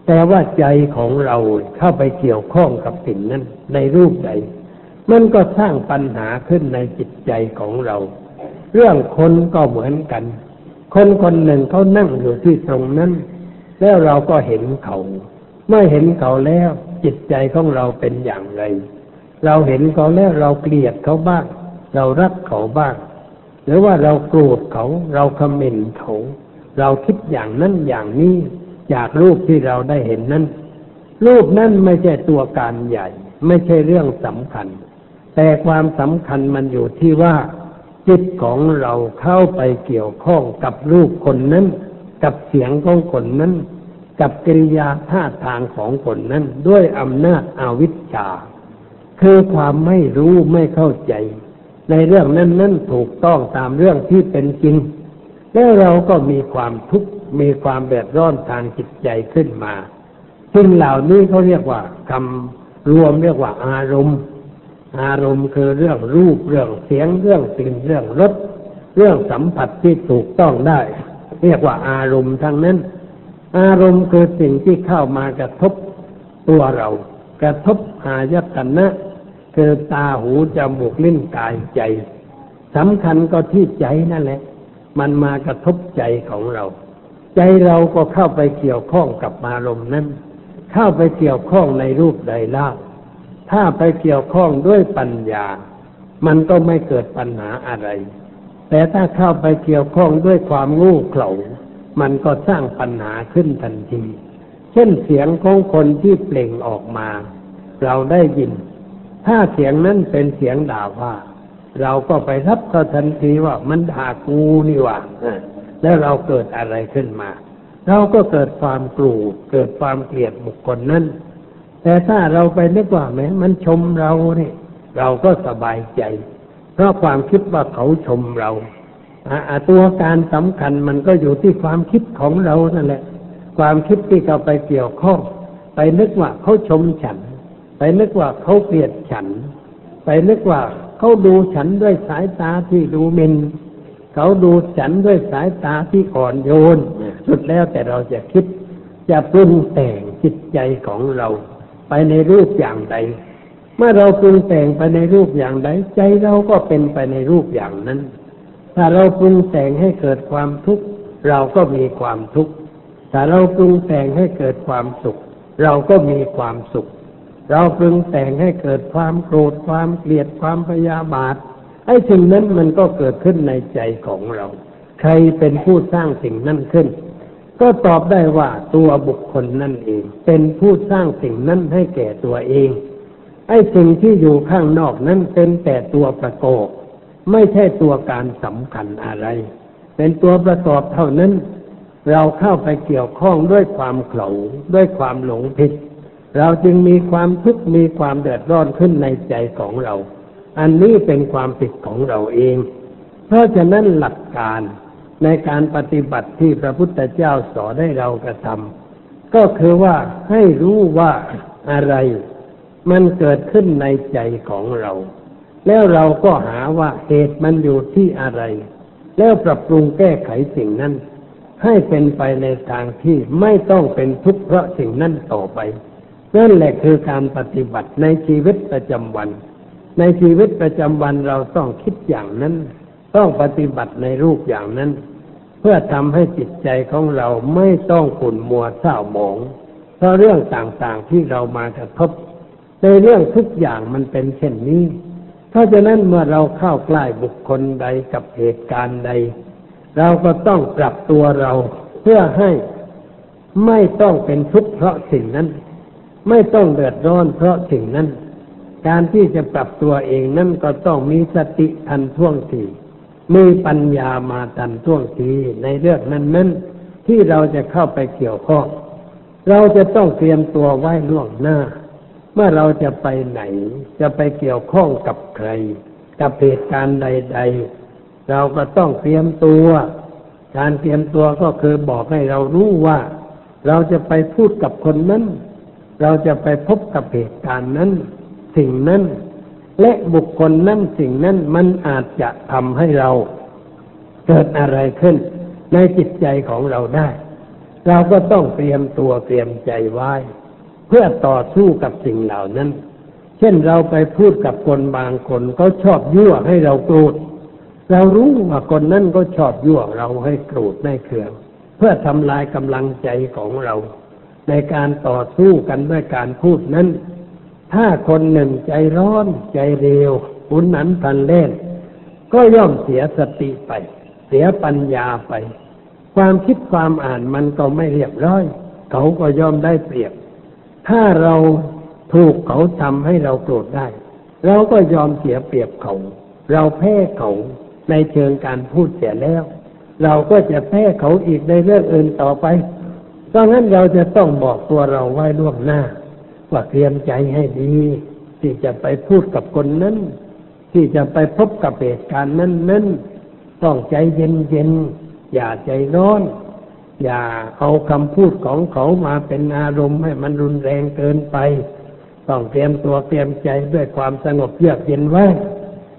แต่ว่าใจของเราเข้าไปเกี่ยวข้องกับสิ่งนั้น ในรูปใด มันก็สร้างปัญหาขึ้นในจิตใจของเรา เรื่องคนก็เหมือนกัน คนคนหนึ่งเขานั่งอยู่ที่ตรงนั้น แล้วเราก็เห็นเขา เมื่อเห็นเขาแล้ว จิตใจของเราเป็นอย่างไร เราเห็นเขาแล้วเราเกลียดเขาบ้าง เรารักเขาบ้าง หรือว่าเราโกรธเขาเราคอมเมนต์เขาเราคิดอย่างนั้นอย่างนี้จากรูปที่เราได้เห็นนั้น รูปนั้นไม่ใช่ตัวการใหญ่ ไม่ใช่เรื่องสำคัญ แต่ความสำคัญมันอยู่ที่ว่า จิตของเราเข้าไปเกี่ยวข้องกับรูปคนนั้น กับเสียงของคนนั้น กับกิริยาท่าทางของคนนั้น ด้วยอำนาจอาวิชชา คือความไม่รู้ไม่เข้าใจ ในเรื่องนั้นนั้นถูกต้องตามเรื่องที่เป็นจริง แล้วเราก็มีความทุกข์มีความเดือดร้อนทางจิตใจขึ้นมาสิ่งเหล่านี้เขาเรียกว่าคำรวมเรียกว่าอารมณ์ อารมณ์คือเรื่องรูปเรื่องเสียงเรื่องกลิ่นเรื่องรสเรื่องสัมผัสที่ถูกต้องได้ เรียกว่าอารมณ์ทั้งนั้น อารมณ์คือสิ่งที่เข้ามากระทบตัวเรา กระทบหายตนะ คือตาหูจมูกลิ้นกายใจสำคัญก็ที่ใจนั่นแหละ มันมากระทบใจของเรา ใจเราก็เข้าไปเกี่ยวข้องกับอารมณ์นั้น เข้าไปเกี่ยวข้องในรูปใดล่าถ้าไปเกี่ยวข้องด้วยปัญญา มันก็ไม่เกิดปัญหาอะไร แต่ถ้าเข้าไปเกี่ยวข้องด้วยความงูเขลามันก็สร้างปัญหาขึ้นทันที เช่นเสียงของคนที่เปล่งออกมา เราได้ยิน ถ้าเสียงนั้นเป็นเสียงด่าว่า เราก็ไปรับเขาทันทีว่ามันด่ากูนี่ว่าแล้วเราเกิดอะไรขึ้นมา เราก็เกิดความกลูดเกิดความเกลียดบุคคลนั้น แต่ถ้าเราไปนึกว่าแม้มันชมเราเนี่ยเราก็สบายใจ เพราะความคิดว่าเขาชมเราตัวการสำคัญมันก็อยู่ที่ความคิดของเรานั่นแหละ ความคิดที่เขาไปเกี่ยวข้องไปนึกว่าเขาชมฉัน ไปนึกว่าเขาเกลียดฉัน ไปนึกว่าเขาดูฉันด้วยสายตาที่ดูหมินเขาดูฉันด้วยสายตาที่อ่อนโยน สุดแล้วแต่เราจะคิดจะปรุงแต่งจิตใจของเรา ไปในรูปอย่างใด เมื่อเราปรุงแต่งไปในรูปอย่างใด ใจเราก็เป็นไปในรูปอย่างนั้น ถ้าเราปรุงแต่งให้เกิดความทุกข์เราก็มีความทุกข์ถ้าเราปรุงแต่งให้เกิดความสุข เราก็มีความสุข เราปรุงแต่งให้เกิดความโกรธความเกลียดความพยาบาทไอ้สิ่งนั้นมันก็เกิดขึ้นในใจของเรา ใครเป็นผู้สร้างสิ่งนั้นขึ้น ก็ตอบได้ว่าตัวบุคคลนั่นเอง เป็นผู้สร้างสิ่งนั้นให้แก่ตัวเอง ไอ้สิ่งที่อยู่ข้างนอกนั้นเป็นแต่ตัวประกอบ ไม่ใช่ตัวการสำคัญอะไร เป็นตัวประกอบเท่านั้น เราเข้าไปเกี่ยวข้องด้วยความเขลาด้วยความหลงผิด เราจึงมีความทุกข์มีความเดือดร้อนขึ้นในใจของเรา อันนี้เป็นความผิดของเราเอง เพราะฉะนั้นหลักการในการปฏิบัติที่พระพุทธเจ้าสอนให้เรากระทำก็คือว่าให้รู้ว่าอะไร มันเกิดขึ้นในใจของเรา แล้วเราก็หาว่าเหตุมันอยู่ที่อะไร แล้วปรับปรุงแก้ไขสิ่งนั้น ให้เป็นไปในทางที่ไม่ต้องเป็นทุกข์เพราะสิ่งนั้นต่อไป นั่นแหละคือการปฏิบัติในชีวิตประจำวัน ในชีวิตประจำวันเราต้องคิดอย่างนั้น ต้องปฏิบัติในรูปอย่างนั้น เพื่อทำให้จิตใจของเราไม่ต้องขุ่นมัวเศร้าหมอง เพราะเรื่องต่างๆที่เรามากระทบ ในเรื่องทุกอย่างมันเป็นเช่นนี้ เพราะฉะนั้นเมื่อเราเข้าใกล้บุคคลใดกับเหตุการณ์ใด เราก็ต้องปรับตัวเราเพื่อให้ไม่ต้องเป็นทุกข์เพราะสิ่งนั้น ไม่ต้องเดือดร้อนเพราะสิ่งนั้น การที่จะปรับตัวเองนั่นก็ต้องมีสติทันท่วงทีมีปัญญามาทันท่วงทีในเรื่องนั้นนั้นที่เราจะเข้าไปเกี่ยวข้อง เราจะต้องเตรียมตัวไว้ล่วงหน้า เมื่อเราจะไปไหน จะไปเกี่ยวข้องกับใคร กับเหตุการณ์ใด ๆ เราก็ต้องเตรียมตัว การเตรียมตัวก็คือบอกให้เรารู้ว่า เราจะไปพูดกับคนนั้น เราจะไปพบกับเหตุการณ์นั้น สิ่งนั้น และบุคคลนั้นสิ่งนั้นมันอาจจะทำให้เราเกิดอะไรขึ้น ในจิตใจของเราได้ เราก็ต้องเตรียมตัวเตรียมใจไว้ เพื่อต่อสู้กับสิ่งเหล่านั้น เช่นเราไปพูดกับคนบางคนเขาชอบยั่วให้เราโกรธเรารู้ว่าคนนั้นก็ชอบยั่วเราให้โกรธให้เคือง เพื่อทำลายกำลังใจของเรา ในการต่อสู้กันด้วยการพูดนั้น ถ้าคนหนึ่งใจร้อนใจเร็วหุนหนันพันเล่น ก็ย่อมเสียสติไป เสียปัญญาไป ความคิดความอ่านมันก็ไม่เรียบร้อย เขาก็ย่อมได้เปรียบ ถ้าเราถูกเขาทำให้เราโกรธได้ เราก็ยอมเสียเปรียบเขา เราแพ้เขาในเชิงการพูดเสียแล้ว เราก็จะแพ้เขาอีกในเรื่องอื่นต่อไป ดังนั้นเราจะต้องบอกตัวเราไว้ล่วงหน้า ว่าเตรียมใจให้ดี ที่จะไปพูดกับคนนั้น ที่จะไปพบกับเหตุการณ์นั้นนั้นต้องใจเย็นเย็นอย่าใจร้อน อย่าเอาคำพูดของเขามาเป็นอารมณ์ให้มันรุนแรงเกินไป ต้องเตรียมตัวเตรียมใจด้วยความสงบเยือกเย็นไว้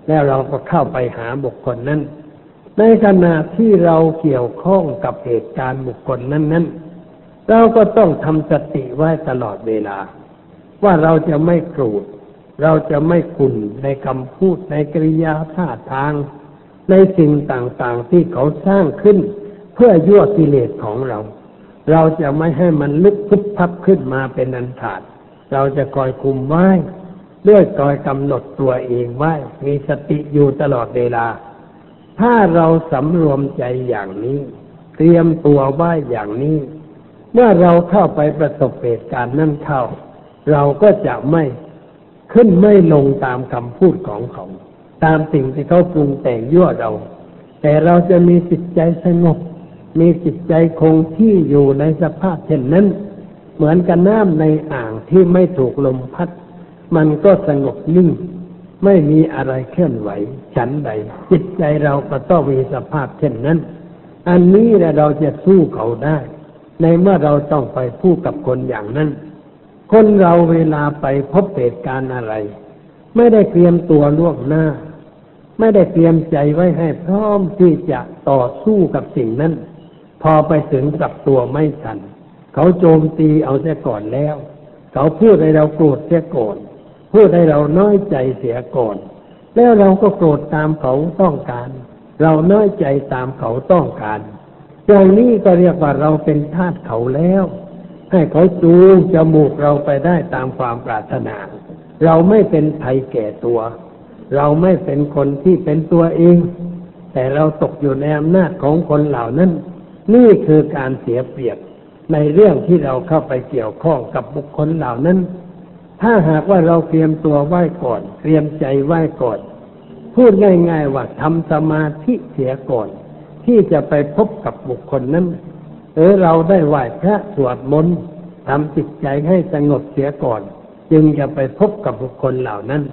แล้วเราก็เข้าไปหาบุคคลนั้น ในขณะที่เราเกี่ยวข้องกับเหตุการณ์บุคคลนั้นนั้น เราก็ต้องทำสติไว้ตลอดเวลา ว่าเราจะไม่โกรธเราจะไม่ขุ่นในคำพูดในกริยาท่าทาง ในสิ่งต่างๆที่เขาสร้างขึ้น เพื่อยั่วกิเลสของเรา เราจะไม่ให้มันลุกพุบพับขึ้นมาเป็นอันขาด เราจะคอยคุมไว้ ด้วยคอยกำหนดตัวเองไว้ มีสติอยู่ตลอดเวลา ถ้าเราสำรวมใจอย่างนี้ เตรียมตัวไว้อย่างนี้ เมื่อเราเข้าไปประสบเหตุการณ์นั่นเข้า เราก็จะไม่ขึ้นไม่ลงตามคำพูดของเขา ตามสิ่งที่เขาปรุงแต่งยั่วเรา แต่เราจะมีจิตใจสงบ มีจิตใจคงที่อยู่ในสภาพเช่นนั้น เหมือนกับน้ำในอ่างที่ไม่ถูกลมพัด มันก็สงบนิ่ง ไม่มีอะไรเคลื่อนไหว ฉันใด จิตใจเราก็ต้องมีสภาพเช่นนั้น อันนี้แหละเราจะสู้เขาได้ ในเมื่อเราต้องไปพูดกับคนอย่างนั้น คนเราเวลาไปพบเหตุการณ์อะไร ไม่ได้เตรียมตัวล่วงหน้า ไม่ได้เตรียมใจไว้ให้พร้อมที่จะต่อสู้กับสิ่งนั้น พอไปถึงกลับตัวไม่ทัน เขาโจมตีเอาเสียก่อนแล้ว เขาพูดให้เราโกรธเสียก่อนพูดให้เราน้อยใจเสียก่อน แล้วเราก็โกรธตามเขาต้องการ เราน้อยใจตามเขาต้องการ อย่างนี้ก็เรียกว่าเราเป็นทาสเขาแล้ว ให้เขาจูงจมูกเราไปได้ตามความปรารถนา เราไม่เป็นภัยแก่ตัว เราไม่เป็นคนที่เป็นตัวเอง แต่เราตกอยู่ในอำนาจของคนเหล่านั้น นี่คือการเสียเปรียบในเรื่องที่เราเข้าไปเกี่ยวข้องกับบุคคลเหล่านั้น ถ้าหากว่าเราเตรียมตัวไหว้ก่อน เตรียมใจไหว้ก่อน พูดง่ายๆว่าทำสมาธิเสียก่อน ที่จะไปพบกับบุคคลนั้นเออเราได้ไหว้พระสวดมนต์ทำจิตใจให้สงบเสียก่อน จึงจะไปพบกับบุคคลเหล่านั้น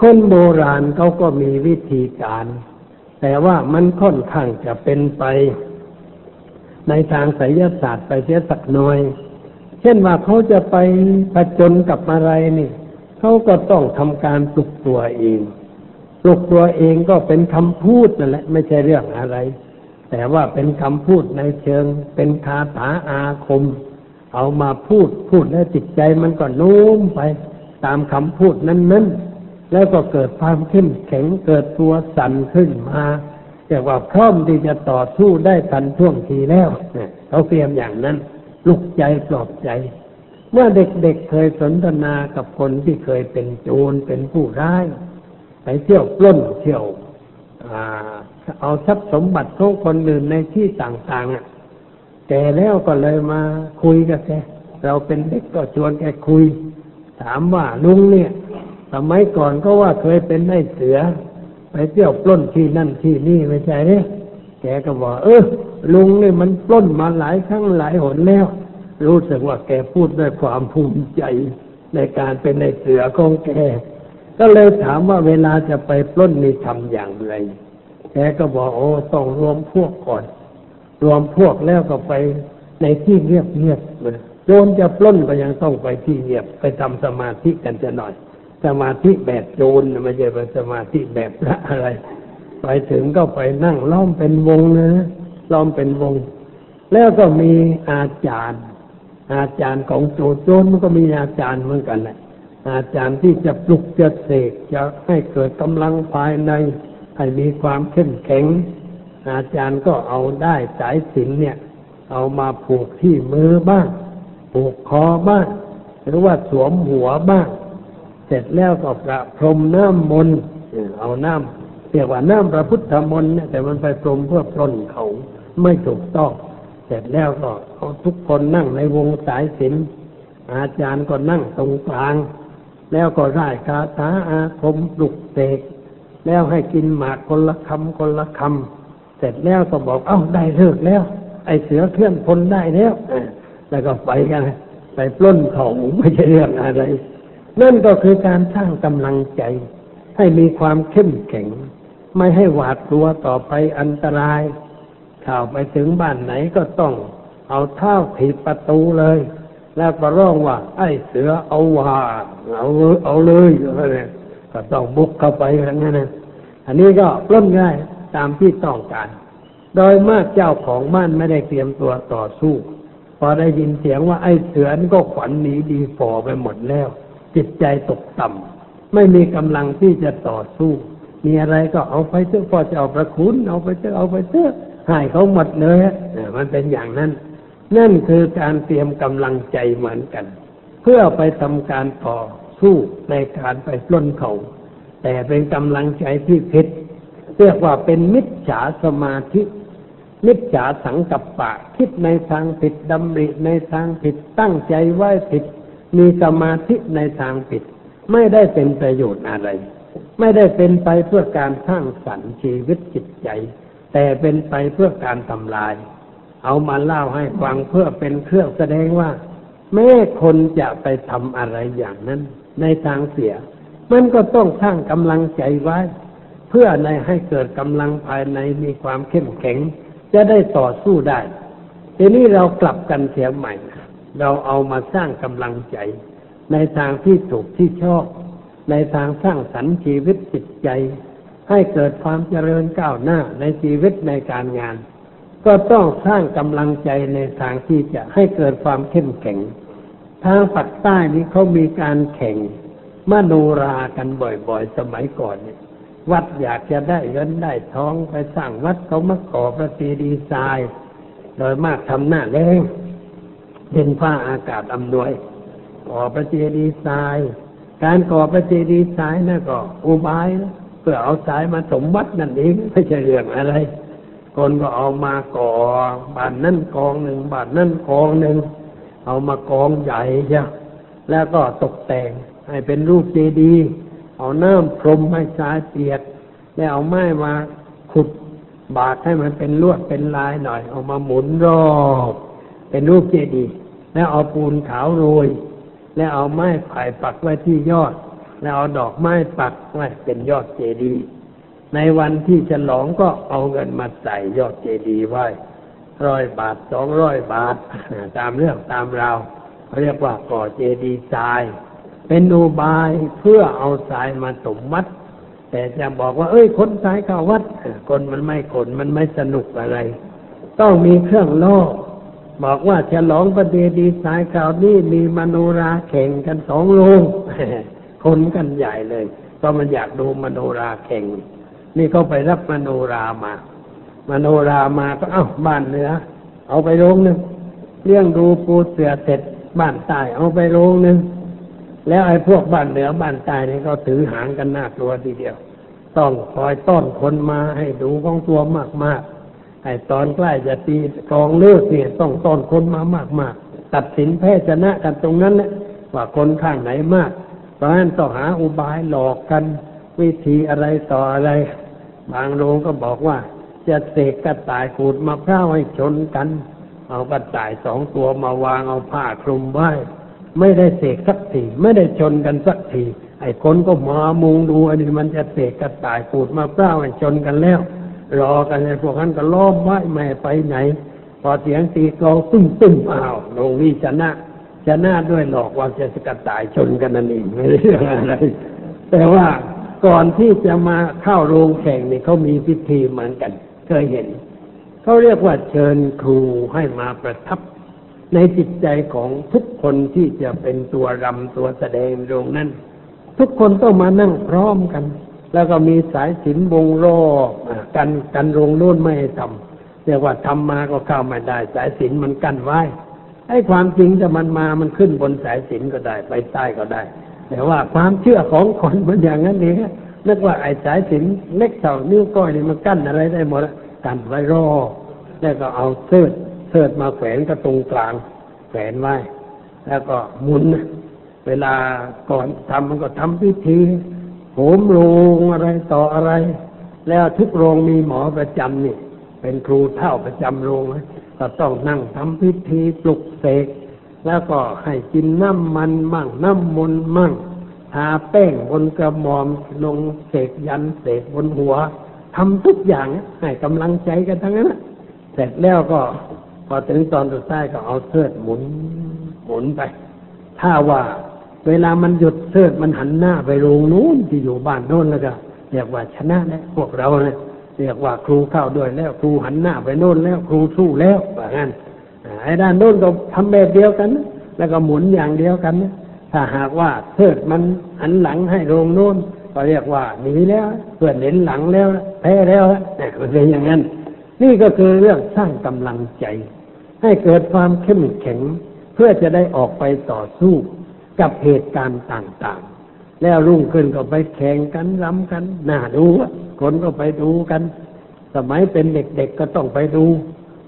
คนโบราณเขาก็มีวิธีการ แต่ว่ามันค่อนข้างจะเป็นไป ในทางไสยศาสตร์ไปเสียสักหน่อย เช่นว่าเขาจะไปผจญกับอะไรนี่เขาก็ต้องทำการปลุกตัวเอง ปลุกตัวเองก็เป็นคำพูดนั่นแหละ ไม่ใช่เรื่องอะไร แต่ว่าเป็นคำพูดในเชิง เป็นคาถาอาคม เอามาพูดพูดแล้วจิตใจมันก็โน้มไป ตามคำพูดนั้นๆ แล้วก็เกิดความเข้มแข็งเกิดตัวสั่นขึ้นมาเรียกว่าพร้อมที่จะต่อสู้ได้ทันท่วงทีแล้วเนี่ยเขาเตรียมอย่างนั้นลุกใจปลอบใจ เมื่อเด็กๆเเคยสนทนากับคนที่เคยเป็นโจรเป็นผู้ร้าย ไปเที่ยวปล้นเที่ยวอ่า เอาทรัพย์สมบัติของคนอื่นในที่ต่างๆอะแกแล้วก็เลยมาคุยกับแกเราเป็นเด็กก็ชวนแกคุย ถามว่าลุงเนี่ย สมัยก่อนก็ว่าเคยเป็นไอ้เสือ ไปเที่ยวปล้นที่นั่นที่นี่ไม่ใช่เนี่ยแกก็บอกเออลุงเนี่ยมันปล้นมาหลายครั้งหลายหนแล้ว รู้สึกว่าแกพูดด้วยความภูมิใจในการเป็นในเสือของแก ก็เลยถามว่าเวลาจะไปปล้นนี่ทำอย่างไร แกก็บอกโอ้ต้องรวมพวกก่อน รวมพวกแล้วก็ไปในที่เงียบเงียบเลยโจรจะปล้นก็ยังต้องไปที่เงียบไปทำสมาธิกันจะหน่อย สมาธิแบบโจรนะไม่ใช่เป็นสมาธิแบบพระอะไร ไปถึงก็ไปนั่งล้อมเป็นวงนะล้อมเป็นวง แล้วก็มีอาจารย์ อาจารย์ของโจรโจรมันก็มีอาจารย์เหมือนกันแหละอาจารย์ที่จะปลุกจะเสกจะให้เกิดกำลังภายใน ให้มีความเข้มแข็ง อาจารย์ก็เอาได้สายสินเนี่ย เอามาผูกที่มือบ้าง ผูกคอบ้าง หรือว่าสวมหัวบ้าง เสร็จแล้วก็ประพรมน้ำมนต์เอาน้ำเรียกว่าน้ำพระพุทธมนต์เนี่ยแต่มันไปพรมเพื่อปล้นเขาไม่ถูกต้อง เสร็จแล้วก็เอาทุกคนนั่งในวงสายสินอาจารย์ก็นั่งตรงกลาง แล้วก็ร่ายคาถาอาคมปลุกเสก แล้วให้กินหมากคนละคำคนละคำเสร็จแล้วก็บอกเอ้าได้เลิกแล้ว ไอเสือเคลื่อนพลได้แล้วแล้วก็ไปกันไปปล้นเขาไม่ใช่เรื่องอะไร นั่นก็คือการสร้างกำลังใจ ให้มีความเข้มแข็ง ไม่ให้หวาดกลัวต่อไปอันตราย ข่าวไปถึงบ้านไหนก็ต้องเอาเท้าถีบประตูเลย แล้วก็ร้องว่า ไอ้เสือเอาว่าเอาเอาเลยอะไรเนี่ยก็ต้องบุกเข้าไปอย่างนั้นนะ อันนี้ก็ปล้นง่ายตามที่ต้องการ โดยมากเจ้าของบ้านไม่ได้เตรียมตัวต่อสู้ พอได้ยินเสียงว่าไอ้เสือนก็ขวัญหนีดีฝ่อไปหมดแล้ว จิตใจตกต่ำไม่มีกำลังที่จะต่อสู้ มีอะไรก็เอาไปเถอะพอจะเอาประคุณเอาไปเถอะเอาไปเถอะให้เขาหมดเลยมันเป็นอย่างนั้น นั่นคือการเตรียมกำลังใจเหมือนกัน เพื่อไปทำการต่อสู้ในการไปปล้นเขา แต่เป็นกำลังใจที่ผิดเรียกว่าเป็นมิจฉาสมาธิ มิจฉาสังกัปปะ คิดในทางผิดดำริในทางผิดตั้งใจไว้ผิด มีสมาธิในทางผิด ไม่ได้เป็นประโยชน์อะไร ไม่ได้เป็นไปเพื่อการสร้างสรรค์ชีวิตจิตใจ แต่เป็นไปเพื่อการทำลาย เอามาเล่าให้ฟังเพื่อเป็นเครื่องแสดงว่า แม้คนจะไปทำอะไรอย่างนั้น ในทางเสีย มันก็ต้องสร้างกำลังใจไว้ เพื่อในให้เกิดกำลังภายในมีความเข้มแข็ง จะได้ต่อสู้ได้ ทีนี้เรากลับกันเสียใหม่ เราเอามาสร้างกำลังใจ ในทางที่ถูกที่ชอบ ในทางสร้างสรรค์ชีวิตจิตใจ ให้เกิดความเจริญก้าวหน้าในชีวิตในการงาน ก็ต้องสร้างกำลังใจในทางที่จะให้เกิดความเข้มแข็ง ทางปักใต้นี้เขามีการแข่ง มโนรากันบ่อยๆ สมัยก่อนเนี่ยวัดอยากจะได้เงินได้ท้องไปสร้างวัดเขามาก่อพระเจดีย์ทรายโดยมากทำหน้าแรงเดินฟ้าอากาศอำนวย ก่อพระเจดีย์ทราย การก่อพระเจดีย์ทรายนั่นก็อุบายนะเพื่อเอาทรายมาสมวัดนั่นเองไม่ใช่เรื่องอะไร คนก็เอามาก่อบ้านนั่นกองหนึ่งบ้านนั่นกองหนึ่งเอามากองใหญ่ใช่แล้วก็ตกแต่ง ให้เป็นรูปเจดีย์เอาน้ำพรมให้ทรายเปียก แล้วเอาไม้มาขุดบากให้มันเป็นลวดเป็นลายหน่อย เอามาหมุนรอบเป็นรูปเจดีย์แล้วเอาปูนขาวโรย แล้วเอาไม้ไผ่ปักไว้ที่ยอด แล้วเอาดอกไม้ปักไว้เป็นยอดเจดีย์ในวันที่ฉลองก็เอาเงินมาใส่ยอดเจดีย์ไว้ร้อยบาทสองร้อยบาท ตามเรื่องตามราวเขาเรียกว่าก่อเจดีย์ทราย เป็นอุบายเพื่อเอาทรายมาสมวัด แต่จะบอกว่า เอ้ยคนทรายเข้าวัดคนมันไม่คนมันไม่สนุกอะไร ต้องมีเครื่องล่อบอกว่าฉลองประเดดีย์ทรายคราวนี้มีมโนราแข่งกันสองโรงคนกันใหญ่เลยเพราะมันอยากดูมโนราแข่ง นี่เขาไปรับมโนรามา มโนรามาก็เอ้าบ้านเหนือเอาไปโรงหนึ่งเลี้ยงดูปูเสือเสร็จบ้านใต้เอาไปโรงหนึ่ง แล้วไอ้พวกบ้านเหนือบ้านใต้นี่เขาถือหางกันหน่ากลัวทีเดียว ต้องคอยต้อนคนมาให้ดูของตัวมากๆไอ้ตอนใกล้จะตีกองเลิกเนี่ยต้องต้อนคนมามากๆ ตัดสินแพ้ชนะกันตรงนั้นแหละว่าคนข้างไหนมาก เพราะฉะนั้นต้องหาอุบายหลอกกันวิธีอะไรต่ออะไร บางโรงก็บอกว่า จะเสกกระต่ายขูดมะพร้าวให้ชนกัน เอากระต่ายสองตัวมาวางเอาผ้าคลุมไว้ ไม่ได้เสกสักทีไม่ได้ชนกันสักทีไอ้คนก็มามุงดูอันนี้มันจะเสกกระต่ายขูดมะพร้าวให้ชนกันแล้ว รอกันเลยพวกนั้นก็ล้อมไว้ไม่ไปไหน พอเสียงตีกลองตึ้มตึ้มอ้าวโรงนี้ชนะชนะด้วยหลอกว่าจะสกัดตายชนกันนั่นเองไม่ได้เรื่องอะไร แต่ว่าก่อนที่จะมาเข้าโรงแข่งนี่เขามีพิธีเหมือนกัน เคยเห็น เขาเรียกว่าเชิญครูให้มาประทับ ในจิตใจของทุกคนที่จะเป็นตัวรำตัวแสดงโรงนั้น ทุกคนต้องมานั่งพร้อมกัน แล้วก็มีสายสินวงรอบกันกันโรงโน้นไม่ให้ทำเรียกว่าทำมาก็เข้าไม่ได้ สายสินมันกั้นไว้ไอ้ความจริงจะมันมามันขึ้นบนสายสินก็ได้ ไปใต้ก็ได้ แต่ว่าความเชื่อของคนมันอย่างนั้นเองนึกว่าไอ้สายสินเล็กเท่านิ้วก้อยนี่มันกั้นอะไรได้หมดกันไว้รอแล้วก็เอาเสื้อ เสื้อมาแขวนก็ตรงกลางแขวนไว้ แล้วก็หมุน เวลาก่อนทำมันก็ทำพิธีโหมโรงอะไรต่ออะไร แล้วทุกโรงมีหมอประจำนี่ เป็นครูเท่าประจำโรงก็ต้องนั่งทำพิธีปลุกเสกแล้วก็ให้กินน้ำมันมั่งน้ำมนต์มั่งทาแป้งบนกระหม่อมลงเสกยันเสกบนหัวทำทุกอย่างให้กำลังใจกันทั้งนั้นเสร็จแล้วก็ พอถึงตอนสุดท้ายก็เอาเสื้อหมุนหมุนไป ถ้าว่าเวลามันหยุดเสื้อมันหันหน้าไปโรงนู้นที่อยู่บ้านโน้นแล้วก็เรียกว่าชนะแล้วพวกเราเนี่ยเรียกว่าครูเข้าด้วยแล้ว ครูหันหน้าไปโน่นแล้วครูสู้แล้วแบบนั้นไอ้ด้านโน้นก็ทำแบบเดียวกันนะแล้วก็หมุนอย่างเดียวกันนะถ้าหากว่าเทิดมันหันหลังให้โรงโน้นก็เรียกว่าหนีแล้วเพื่อนเห็นหลังแล้วแพ้แล้วเนี่ยมันเป็นอย่างนั้น นี่ก็คือเรื่องสร้างกำลังใจ ให้เกิดความเข้มแข็ง เพื่อจะได้ออกไปต่อสู้กับเหตุการณ์ต่างๆ แล้วรุ่งขึ้นก็ไปแข่งกันรำกันน่าดูคนก็ไปดูกัน สมัยเป็นเด็กๆก็ต้องไปดู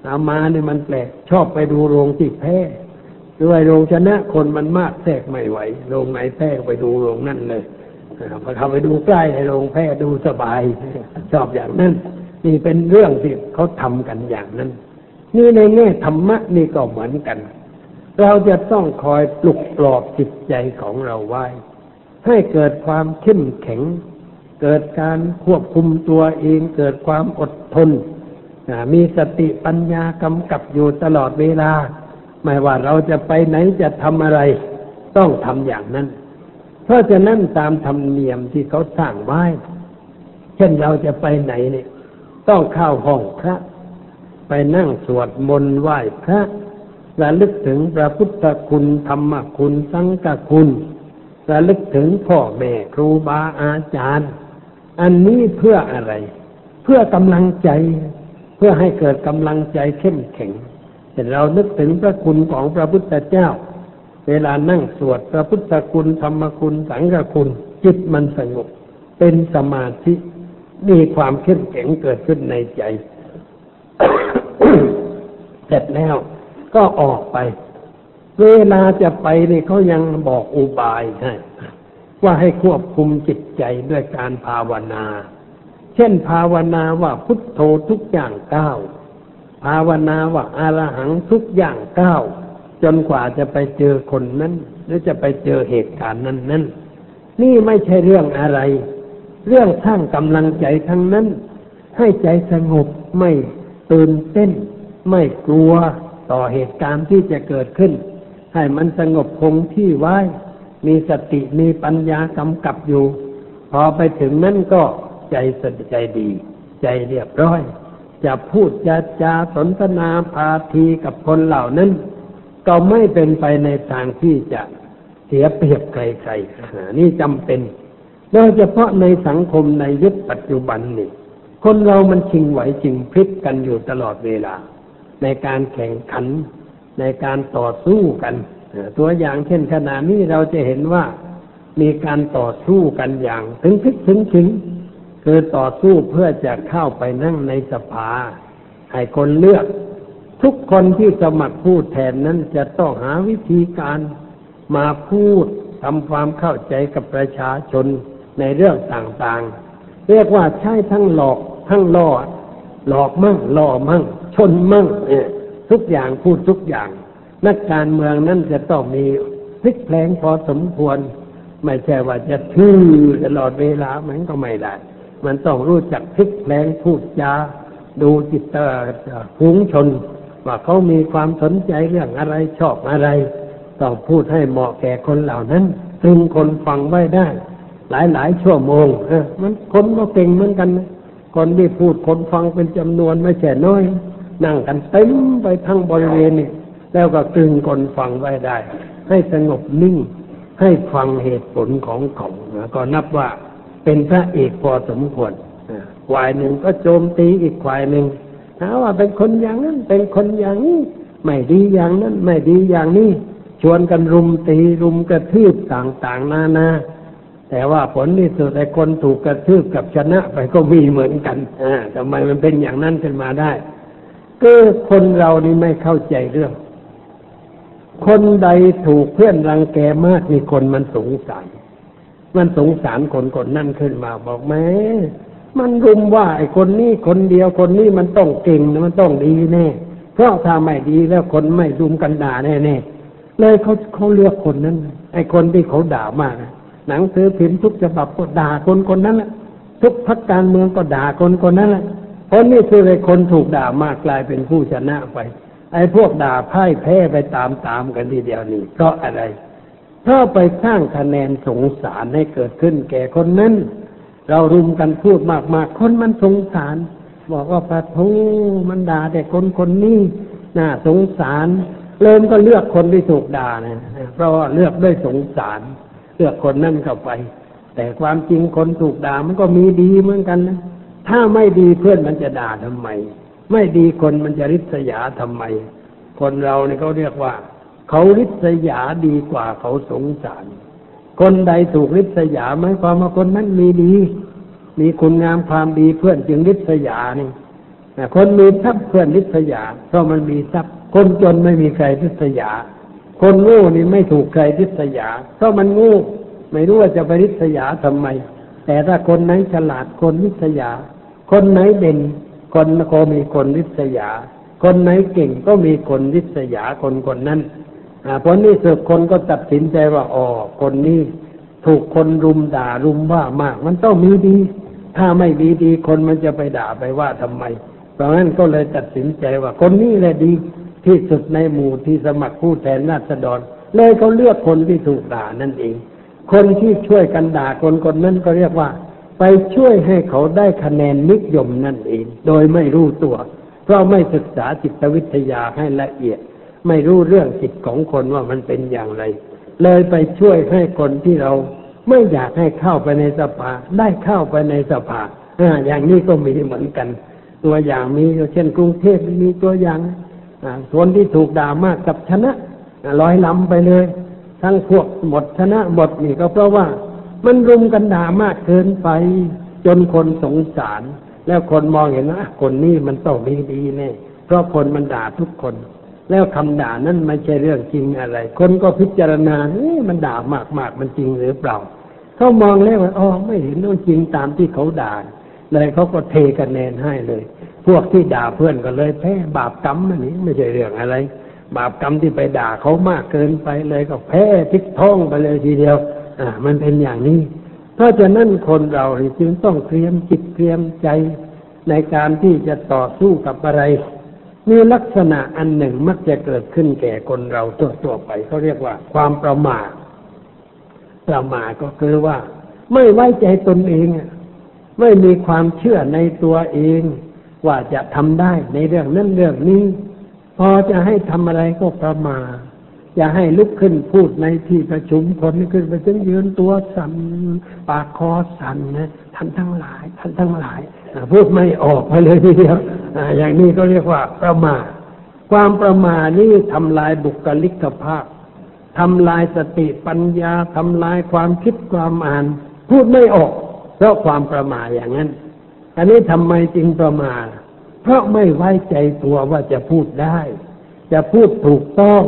อามาเนี่ยมันแปลกชอบไปดูโรงที่แพ้ด้วยโรงชนะคนมันมากแทรกไม่ไหวโรงไหนแพ้ก็ไปดูโรงนั่นเลยพอเข้าไปดูใกล้ในโรงแพ้ดูสบาย ชอบอย่างนั้น นี่เป็นเรื่องที่เขาทำกันอย่างนั้น นี่ในแง่ธรรมะนี่ก็เหมือนกัน เราจะต้องคอยปลุกปลอบจิตใจของเราไว้ ให้เกิดความเข้มแข็ง เกิดการควบคุมตัวเอง เกิดความอดทน มีสติปัญญากำกับอยู่ตลอดเวลา ไม่ว่าเราจะไปไหนจะทำอะไร ต้องทำอย่างนั้น เพราะฉะนั้นตามธรรมเนียมที่เขาสร้างไว้ เช่นเราจะไปไหนเนี่ย ต้องเข้าห้องพระ ไปนั่งสวดมนต์ไหว้พระระลึกถึงพระพุทธคุณธรรมคุณสังฆคุณระลึกถึงพ่อแม่ครูบาอาจารย์ อันนี้เพื่ออะไร เพื่อกำลังใจ เพื่อให้เกิดกำลังใจเข้มแข็งแต่เรานึกถึงพระคุณของพระพุทธเจ้า เวลานั่งสวดพระพุทธคุณธรรมคุณสังฆคุณ จิตมันสงบ เป็นสมาธิมีความเข้มแข็งเกิดขึ้นในใจ เสร็จแล้วก็ออกไป เวลาจะไปนี่เขายังบอกอุบายให้ว่าให้ควบคุมจิตใจด้วยการภาวนา เช่นภาวนาว่าพุทโธทุกอย่างก้าวภาวนาว่าอารหังทุกอย่างก้าวจนกว่าจะไปเจอคนนั้น หรือจะไปเจอเหตุการณ์นั้นนั้นนี่ไม่ใช่เรื่องอะไร เรื่องสร้างกำลังใจทั้งนั้น ให้ใจสงบไม่ ตื่นเต้นไม่กลัวต่อเหตุการณ์ที่จะเกิดขึ้น ให้มันสงบคงที่ไว้ มีสติมีปัญญากำกับอยู่ พอไปถึงนั้นก็ใจสนใจดี ใจเรียบร้อย จะพูดจะจาสนทนาพาทีกับคนเหล่านั้น ก็ไม่เป็นไปในทางที่จะเสียเปรียบใครๆนี่จำเป็น โดยเฉพาะในสังคมในยุคปัจจุบันนี่ คนเรามันชิงไหวชิงพลิกกันอยู่ตลอดเวลา ในการแข่งขัน ในการต่อสู้กัน ตัวอย่างเช่นขณะนี้เราจะเห็นว่ามีการต่อสู้กันอย่างถึงพลิกถึงถึงคือต่อสู้เพื่อจะเข้าไปนั่งในสภา ให้คนเลือก ทุกคนที่สมัครพูดแทนนั้นจะต้องหาวิธีการมาพูดทำความเข้าใจกับประชาชนในเรื่องต่างๆ เรียกว่าใช้ทั้งหลอก ทั้งล่อหลอกมั่งล่อมั่ง ชนมั่งเนี่ยทุกอย่างพูดทุกอย่าง นักการเมืองนั่นจะต้องมีพลิกแพลงพอสมควร ไม่ใช่ว่าจะทื่อตลอดเวลามันก็ไม่ได้ มันต้องรู้จักพลิกแพลงพูดจาดูจิตฝูงชน ว่าเขามีความสนใจเรื่องอะไรชอบอะไรต้องพูดให้เหมาะแก่คนเหล่านั้นตึงคนฟังไว้ได้ หลายหลายชั่วโมงเออมันคนก็เก่งเหมือนกันนะ คนที่พูดคนฟังเป็นจำนวนไม่ใช่น้อย นั่งกันเต็มไปทั้งบริเวณนี่แล้วก็ตึงคนฟังไว้ได้ ให้สงบนิ่ง ให้ฟังเหตุผลของเขาก็นับว่าเป็นพระเอกพอสมควรฝ่ายหนึ่งก็โจมตีอีกฝ่ายหนึ่งหาว่าเป็นคนอย่างนั้น เป็นคนอย่างนี้ไม่ดีอย่างนั้น ไม่ดีอย่างนี้ ชวนกันรุมตีรุมกระทืบต่างๆนานา แต่ว่าผลที่สุดไอ้คนถูกกระทืบกับชนะไปก็มีเหมือนกันอ่าทำไมมันเป็นอย่างนั้นขึ้นมาได้ ก็คนเรานี่ไม่เข้าใจเรื่อง คนใดถูกเพื่อนรังแกมากมีคนมันสงสาร มันสงสารคนคนนั่นขึ้นมาบอกแม่มันรุมว่าไอ้คนนี้คนเดียวคนนี้มันต้องเก่งมันต้องดีแน่ เพราะถ้าไม่ดีแล้วคนไม่รุมกันด่าแน่ๆเลยเขาเขาเลือกคนนั้นไอ้คนที่เขาด่ามาก หนังสือพิมพ์ทุกฉบับก็ด่าคนคนนั้นแหละทุกพักการเมืองก็ด่าคนคนนั้นแหละคนนี้คือไอ้คนถูกด่ามากกลายเป็นผู้ชนะไป ไอ้พวกด่าพ่ายแพ้ไปตามตามกันทีเดียวนี่เพราะอะไรเพราะไปสร้างคะแนนสงสารให้เกิดขึ้น แก่คนนั้น เรารุมกันพูดมากๆคนมันสงสาร บอกว่าพระทูมันด่าแต่คนคนนี้น่าสงสารเริ่มก็เลือกคนที่ถูกด่านะเพราะว่าเลือกด้วยสงสาร เลือกคนนั่นเข้าไป แต่ความจริงคนถูกด่ามันก็มีดีเหมือนกันนะถ้าไม่ดีเพื่อนมันจะด่าทำไม ไม่ดีคนมันจะริษยาทำไม คนเราเนี่ยเขาเรียกว่า เขาริษยาดีกว่าเขาสงสาร คนใดถูกริษยาหมายความว่าคนนั้นมีดี มีคุณงามความดีเพื่อนจึงริษยานี่คนมีทรัพย์เพื่อนริษยาเพราะมันมีทรัพย์ คนจนไม่มีใครริษยา คนโง่นี่ไม่ถูกใครริษยา เพราะมันโง่ไม่รู้ว่าจะไปริษยาทำไม แต่ถ้าคนไหนฉลาดคนริษยา คนไหนเด่นคนก็มีคนริษยา คนไหนเก่งก็มีคนริษยาคนคนนั้นผลนี้สุดคนก็ตัดสินใจว่าอ๋อคนนี้ถูกคนรุมด่ารุมว่ามาก มันต้องมีดี ถ้าไม่มีดีคนมันจะไปด่าไปว่าทำไม เพราะงั้นก็เลยตัดสินใจว่าคนนี้แหละดี ที่สุดในหมู่ที่สมัครผู้แทนราษฎร เลยเขาเลือกคนที่ถูกด่านั่นเอง คนที่ช่วยกันด่าคนคนนั้นก็เรียกว่า ไปช่วยให้เขาได้คะแนนนิยมนั่นเอง โดยไม่รู้ตัว เพราะไม่ศึกษาจิตวิทยาให้ละเอียด ไม่รู้เรื่องจิตของคนว่ามันเป็นอย่างไร เลยไปช่วยให้คนที่เราไม่อยากให้เข้าไปในสภา ได้เข้าไปในสภาอย่างนี้ก็มีเหมือนกัน ตัวอย่างมีเช่นกรุงเทพมีตัวอย่าง คนที่ถูกด่ามากกับชนะลอยลำไปเลย ทั้งพวกหมดชนะหมดนี่ก็เพราะว่า มันรุมกันด่ามากเกินไป จนคนสงสาร แล้วคนมองเห็นว่าคนนี้มันต้องมีดีแน่เพราะคนมันด่าทุกคน แล้วคำด่านั้นไม่ใช่เรื่องจริงอะไร คนก็พิจารณาเอ๊มันด่ามากมากมันจริงหรือเปล่าเขามองแล้วว่าอ๋อไม่เห็นว่าจริงตามที่เขาด่าเลยเขาก็เทคะแนนให้เลย พวกที่ด่าเพื่อนก็เลยแพ้บาปกรรมอันนี้ไม่ใช่เรื่องอะไร บาปกรรมที่ไปด่าเขามากเกินไปเลยก็แพ้ทิกท้องไปเลยทีเดียว อ่า มันเป็นอย่างนี้ เพราะฉะนั้นคนเราจึงต้องเตรียมจิตเตรียมใจในการที่จะต่อสู้กับอะไรมีลักษณะอันหนึ่งมักจะเกิดขึ้นแก่คนเราตัวๆไปเขาเรียกว่า ความประมาทประมาทก็คือว่า ไม่ไว้ใจตนเองไม่มีความเชื่อในตัวเอง ว่าจะทำได้ในเรื่องนั้นเรื่องนี้ พอจะให้ทำอะไรก็ประมา อย่าให้ลุกขึ้นพูดในที่ประชุมคนขึ้นไปจึงยืนตัวสั่นปากคอสั่นนะท่านทั้งหลายท่านทั้งหลายพูดไม่ออกไปเลยทีเดียวอย่างนี้ก็เรียกว่าประมาทความประมาทนี่ทำลายบุคลิกภาพทำลายสติปัญญาทำลายความคิดความอ่าน พูดไม่ออก เพราะความประมาทอย่างนั้น อันนี้ทำไมจึงประมาทเพราะไม่ไว้ใจตัวว่าจะพูดได้ จะพูดถูกต้อง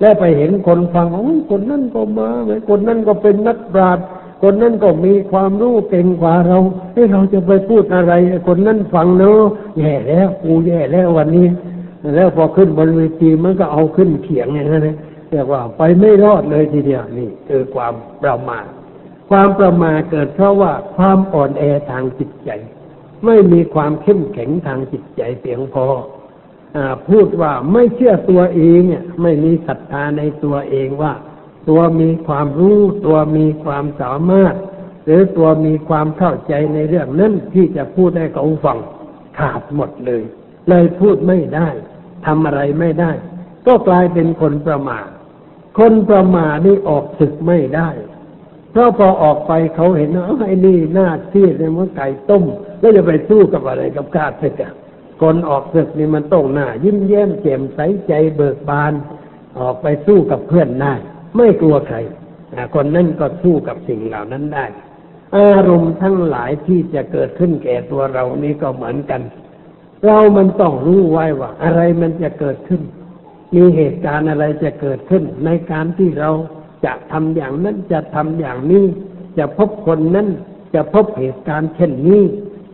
แล้วไปเห็นคนฟังโอ้ยคนนั่นก็มาไหมคนนั่นก็เป็นนักปราชญ์คนนั่นก็มีความรู้เก่งกว่าเราเอ้เราจะไปพูดอะไร คนนั่นฟังเนาะแย่แล้วกูแย่แล้ววันนี้ แล้วพอขึ้นบนเวทีมันก็เอาขึ้นเขียงอย่างนั้นนะเรียกว่าไปไม่รอดเลยทีเดียวนี่คือความประมาทความประมาทเกิดเพราะว่าความอ่อนแอทางจิตใจ ไม่มีความเข้มแข็งทางจิตใจเพียงพออพูดว่าไม่เชื่อตัวเองเนี่ยไม่มีศรัทธาในตัวเองว่า ตัวมีความรู้ตัวมีความสามารถ หรือตัวมีความเข้าใจในเรื่องนั้นที่จะพูดให้เขาฟังขาดหมดเลย เลยพูดไม่ได้ทำอะไรไม่ได้ ก็กลายเป็นคนประมาทคนประมาทนี่ออกศึกไม่ได้ เพราะพอออกไปเขาเห็นว่าไอ้นี่หน้าที่ในมันไก่ต้ม แล้วจะไปสู้กับอะไรกับกาศึกอะคนออกศึกนี่มันต้องหน้า ยิ้มแย้มแจ่มใสใจเบิกบาน ออกไปสู้กับเพื่อนได้ไม่กลัวใครคนนั้นก็สู้กับสิ่งเหล่านั้นได้ อารมณ์ทั้งหลายที่จะเกิดขึ้นแก่ตัวเรานี้ก็เหมือนกัน เรามันต้องรู้ไว้ว่า อะไรมันจะเกิดขึ้น มีเหตุการณ์อะไรจะเกิดขึ้น ในการที่เราจะทำอย่างนั้นจะทำอย่างนี้ จะพบคนนั้นจะพบเหตุการณ์เช่นนี้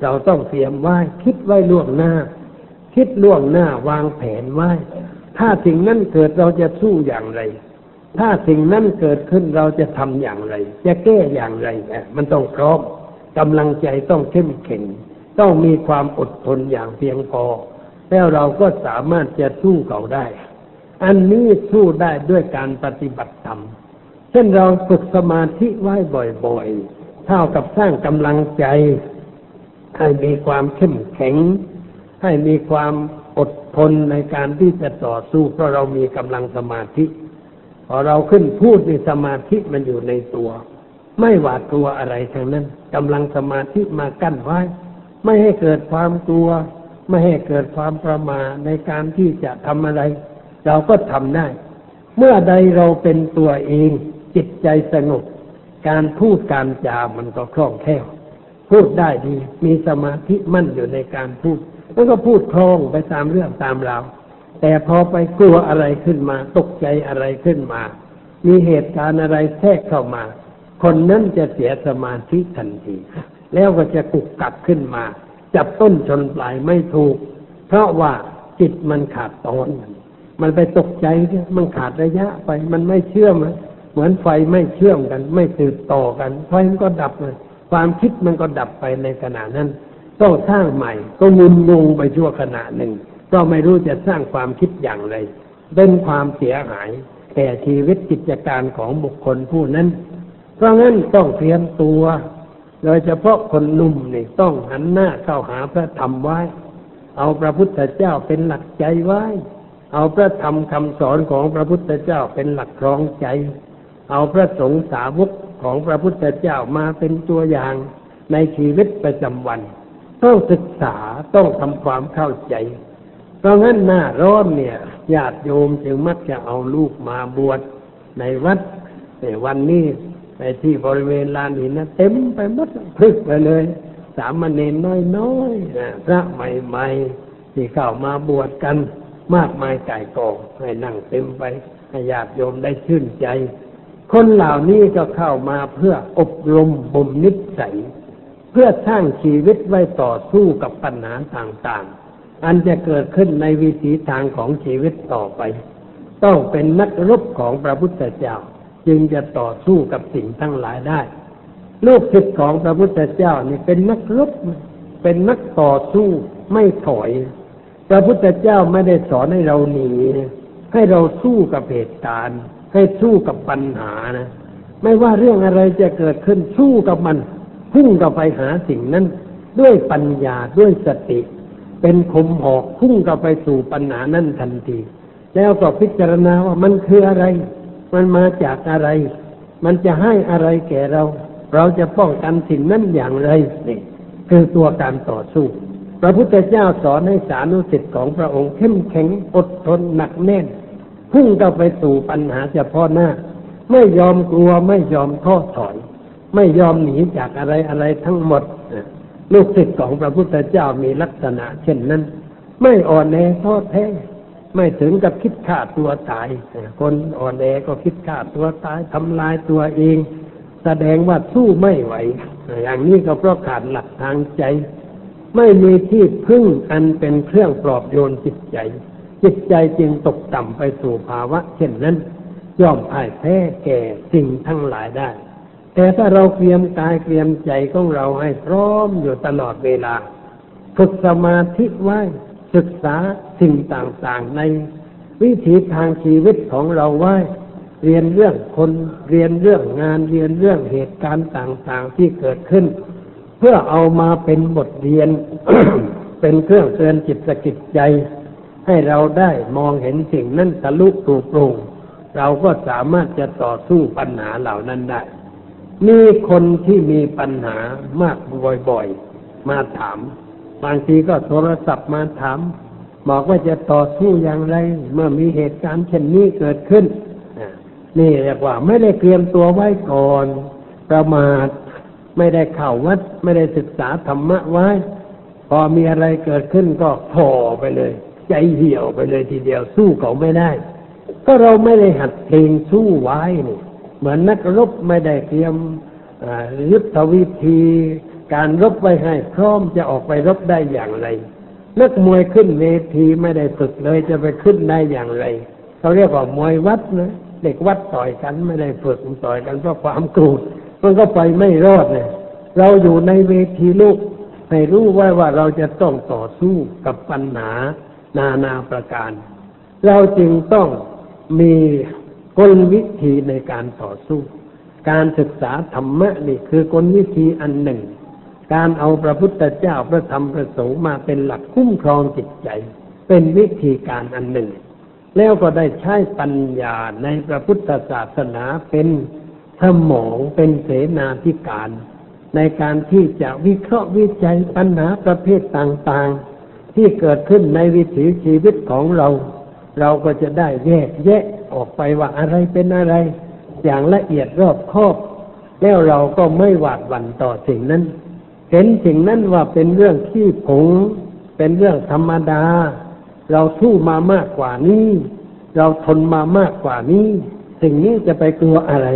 เราต้องเตรียมไว้ คิดไว้ล่วงหน้า คิดล่วงหน้าวางแผนไว้ ถ้าสิ่งนั้นเกิดเราจะสู้อย่างไร ถ้าสิ่งนั้นเกิดขึ้นเราจะทำอย่างไร จะแก้อย่างไรมันต้องพร้อมกำลังใจต้องเข้มแข็งต้องมีความอดทนอย่างเพียงพอ แล้วเราก็สามารถจะสู้เขาได้ อันนี้สู้ได้ด้วยการปฏิบัติธรรมเช่นเราฝึกสมาธิไว้บ่อยๆ เท่ากับสร้างกำลังใจ ให้มีความเข้มแข็ง ให้มีความอดทนในการที่จะต่อสู้เพราะเรามีกำลังสมาธิ พอเราขึ้นพูดในสมาธิมันอยู่ในตัว ไม่หวาดกลัวอะไรทั้งนั้นกำลังสมาธิมากั้นไว้ ไม่ให้เกิดความกลัว ไม่ให้เกิดความประมาในการที่จะทำอะไร เราก็ทำได้ เมื่อใดเราเป็นตัวเองจิตใจสงบการพูดการจามันก็คล่องแคล่ว พูดได้ดี มีสมาธิมั่นอยู่ในการพูด แล้วก็พูดคล่องไปตามเรื่องตามราวแต่พอไปกลัวอะไรขึ้นมา ตกใจอะไรขึ้นมา มีเหตุการณ์อะไรแทรกเข้ามา คนนั้นจะเสียสมาธิทันที แล้วก็จะกุกกักขึ้นมา จับต้นชนปลายไม่ถูก เพราะว่าจิตมันขาดตอน มันไปตกใจมันขาดระยะไป มันไม่เชื่อม เหมือนไฟไม่เชื่อมกัน ไม่สืบต่อกัน ไฟมันก็ดับเลย ความคิดมันก็ดับไปในขณะนั้น ต้องสร้างใหม่ ก็งุนงงไปชั่วขณะหนึ่งก็ไม่รู้จะสร้างความคิดอย่างไร เป็นความเสียหายแก่ชีวิตกิจการของบุคคลผู้นั้น เพราะงั้นต้องเตรียมตัว โดยเฉพาะคนหนุ่มนี่ต้องหันหน้าเข้าหาพระธรรมไว้ เอาพระพุทธเจ้าเป็นหลักใจไว้ เอาพระธรรมคำสอนของพระพุทธเจ้าเป็นหลักครองใจ เอาพระสงฆ์สาวก ของพระพุทธเจ้ามาเป็นตัวอย่างในชีวิตประจำวัน ต้องศึกษาต้องทำความเข้าใจ เพราะงั้นหน้าร้อนเนี่ยญาติโยมจึงมักจะเอาลูกมาบวชในวัดแต่วันนี้ไปที่บริเวณลานหินนะเต็มไปหมดพึกไปเลย สามเณรน้อยๆนะพระใหม่ๆที่เข้ามาบวชกันมากมายไก่กองให้นั่งเต็มไปให้ญาติโยมได้ชื่นใจ คนเหล่านี้ก็เข้ามาเพื่ออบรมบ่มนิสัย เพื่อสร้างชีวิตไว้ต่อสู้กับปัญหาต่างๆ อันจะเกิดขึ้นในวิถีทางของชีวิตต่อไป ต้องเป็นนักรบของพระพุทธเจ้า จึงจะต่อสู้กับสิ่งทั้งหลายได้ ลูกศิษย์ของพระพุทธเจ้านี่เป็นนักรบเป็นนักต่อสู้ไม่ถอย พระพุทธเจ้าไม่ได้สอนให้เราหนีให้เราสู้กับเหตุการณ์ ให้สู้กับปัญหานะ ไม่ว่าเรื่องอะไรจะเกิดขึ้นสู้กับมัน พุ่งกับไปหาสิ่งนั้น ด้วยปัญญาด้วยสติ เป็นคมหอกพุ่งกับไปสู่ปัญหานั้นทันที แล้วก็พิจารณาว่ามันคืออะไร มันมาจากอะไร มันจะให้อะไรแก่เรา เราจะป้องกันสิ่งนั้นอย่างไรนี่คือตัวการต่อสู้ พระพุทธเจ้าสอนให้สานุสิทธิ์ของพระองค์เข้มแข็งอดทนหนักแน่น พุ่งเข้าไปสู่ปัญหาเฉพาะหน้า ไม่ยอมกลัวไม่ยอมท้อถอย ไม่ยอมหนีจากอะไรอะไรทั้งหมดลูกศิษย์ของพระพุทธเจ้ามีลักษณะ เช่นนั้น ไม่อ่อนแอท้อแท้ ไม่ถึงกับคิดฆ่าตัวตาย คนอ่อนแอก็คิดฆ่าตัวตายทำลายตัวเอง แสดงว่าสู้ไม่ไหว อย่างนี้ก็เพราะขาดหลักทางใจ ไม่มีที่พึ่งอันเป็นเครื่องปลอบโยนจิตใจ จิตใจจึงตกต่ำไปสู่ภาวะ เช่นนั้น ย่อมพ่ายแพ้แก่สิ่งทั้งหลายได้ แต่ถ้าเราเตรียมกายเตรียมใจของเราให้พร้อมอยู่ตลอดเวลา ฝึกสมาธิไว้ศึกษาสิ่งต่างๆ ในวิถีทางชีวิตของเราไว้ เรียนเรื่องคนเรียนเรื่องงานเรียนเรื่องเหตุการณ์ต่างๆที่เกิดขึ้น เพื่อเอามาเป็นบทเรียน เป็นเครื่องเตือนจิตสกิจใจ ให้เราได้มองเห็นสิ่งนั้นทะลุปลุกปรุงเราก็สามารถจะต่อสู้ปัญหาเหล่านั้นได้ มีคนที่มีปัญหามากบ่อยๆ มาถาม บางทีก็โทรศัพท์มาถาม บอกว่าจะต่อสู้อย่างไร เมื่อมีเหตุการณ์เช่นนี้เกิดขึ้น นี่เรียกว่าไม่ได้เตรียมตัวไว้ก่อน ประมาทไม่ได้เข้าวัด ไม่ได้ศึกษาธรรมะไว้ พอมีอะไรเกิดขึ้นก็พอไปเลย ใจเหี่ยวไปเลยทีเดียวสู้เขาไม่ได้ ก็เราไม่ได้หัดเพลงสู้ไว้นี่เหมือนนักรบไม่ได้เตรียมยุทธวิธี การรบไว้ให้พร้อมจะออกไปรบได้อย่างไรนักมวยขึ้นเวทีไม่ได้ฝึกเลยจะไปขึ้นได้อย่างไรเขาเรียกว่ามวยวัดนะเด็กวัดต่อยกันไม่ได้ฝึกต่อยกันเพราะความกรธมันก็ไปไม่รอดเลยเราอยู่ในเวทีลูกให้รู้ไว้ว่าเราจะต้องต่อสู้กับปัญหา นานาประการ เราจึงต้องมีกลวิธีในการต่อสู้ การศึกษาธรรมะนี่คือกลวิธีอันหนึ่ง การเอาพระพุทธเจ้าพระธรรมพระสงฆ์มาเป็นหลักคุ้มครองจิตใจ เป็นวิธีการอันหนึ่ง แล้วก็ได้ใช้ปัญญาในพระพุทธศาสนาเป็นสมองเป็นเสนาธิการ ในการที่จะวิเคราะห์วิจัยปัญหาประเภทต่างๆ ที่เกิดขึ้นในวิถีชีวิตของเรา เราก็จะได้แยกแยะออกไปว่าอะไรเป็นอะไร อย่างละเอียดรอบคอบแล้วเราก็ไม่หวาดหวั่นต่อสิ่งนั้น เห็นสิ่งนั้นว่าเป็นเรื่องที่ผง เป็นเรื่องธรรมดา เราสู้มามากกว่านี้ เราทนมามากกว่านี้ สิ่งนี้จะไปกลัวอะไร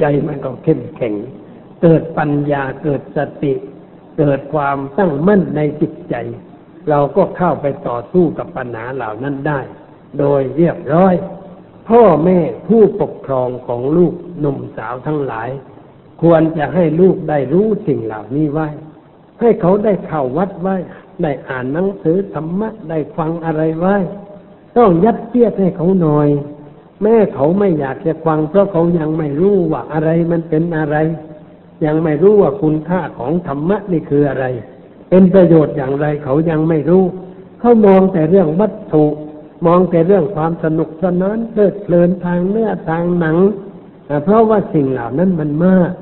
ใจมันก็เข้มแข็ง เกิดปัญญาเกิดสติ เกิดความตั้งมั่นในจิตใจ เราก็เข้าไปต่อสู้กับปัญหาเหล่านั้นได้ โดยเรียบร้อย พ่อแม่ผู้ปกครองของลูกหนุ่มสาวทั้งหลาย ควรจะให้ลูกได้รู้สิ่งเหล่านี้ไว้ ให้เขาได้เข้าวัดไว้ ได้อ่านหนังสือธรรมะได้ฟังอะไรไว้ ต้องยัดเยียดให้เขาหน่อย แม่เขาไม่อยากจะฟัง เพราะเขายังไม่รู้ว่าอะไรมันเป็นอะไร ยังไม่รู้ว่าคุณค่าของธรรมะนี่คืออะไร เป็นประโยชน์อย่างไรเขายังไม่รู้ เขามองแต่เรื่องวัตถุมองแต่เรื่องความสนุกสนานเพลิดเพลินทางเนื้อทางหนัง เพราะว่าสิ่งเหล่านั้นมันมาก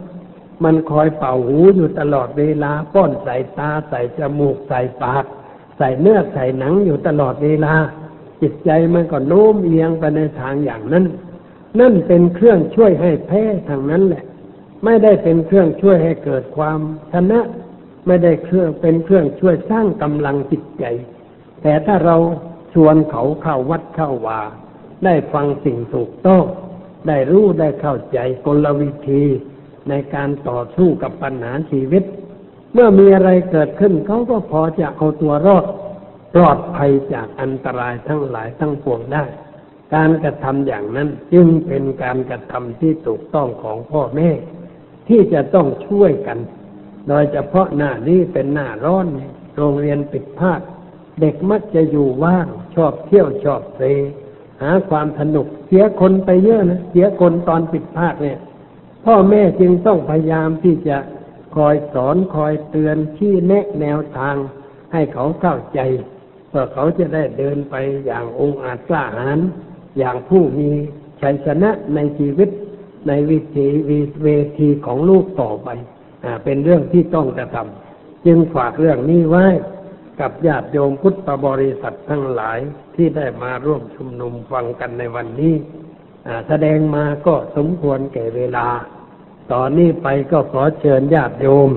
มันคอยเป่าหูอยู่ตลอดเวลาป้อนใส่ตาใส่จมูกใส่ปาก ใส่เนื้อใส่หนังอยู่ตลอดเวลา จิตใจมันก็โน้มเอียงไปในทางอย่างนั้น นั่นเป็นเครื่องช่วยให้แพ้ทางนั้นแหละ ไม่ได้เป็นเครื่องช่วยให้เกิดความชนะ ไม่ได้เครื่องเป็นเครื่องช่วยสร้างกำลังจิตใจ แต่ถ้าเราชวนเขาเข้าวัดเข้าวา ได้ฟังสิ่งถูกต้องได้รู้ได้เข้าใจกลวิธีในการต่อสู้กับปัญหาชีวิต เมื่อมีอะไรเกิดขึ้นเขาก็พอจะเอาตัวรอดปลอดภัยจากอันตรายทั้งหลายทั้งปวงได้ การกระทำอย่างนั้นจึงเป็นการกระทำที่ถูกต้องของพ่อแม่ ที่จะต้องช่วยกัน โดยเฉพาะหน้านี้เป็นหน้าร้อนโรงเรียนปิดภาค เด็กมักจะอยู่ว่าง ชอบเที่ยวชอบเตะหาความสนุกเสียคนไปเยอะนะเสียคนตอนปิดภาคเนี่ย พ่อแม่จึงต้องพยายามที่จะคอยสอนคอยเตือนชี้แนะแนวทาง ให้เขาเข้าใจเพื่อเขาจะได้เดินไปอย่างองอาจกล้าหาญอย่างผู้มีชัยชนะในชีวิตในวิถีเวทีของลูกต่อไป เป็นเรื่องที่ต้องกระทำจึงฝากเรื่องนี้ไว้กับญาติโยมพุทธบริษัททั้งหลายที่ได้มาร่วมชุมนุมฟังกันในวันนี้แสดงมาก็สมควรแก่เวลา ตอนนี้ไปก็ขอเชิญญาติโยม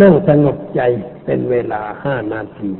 นั่งสงบใจเป็นเวลาห้านาที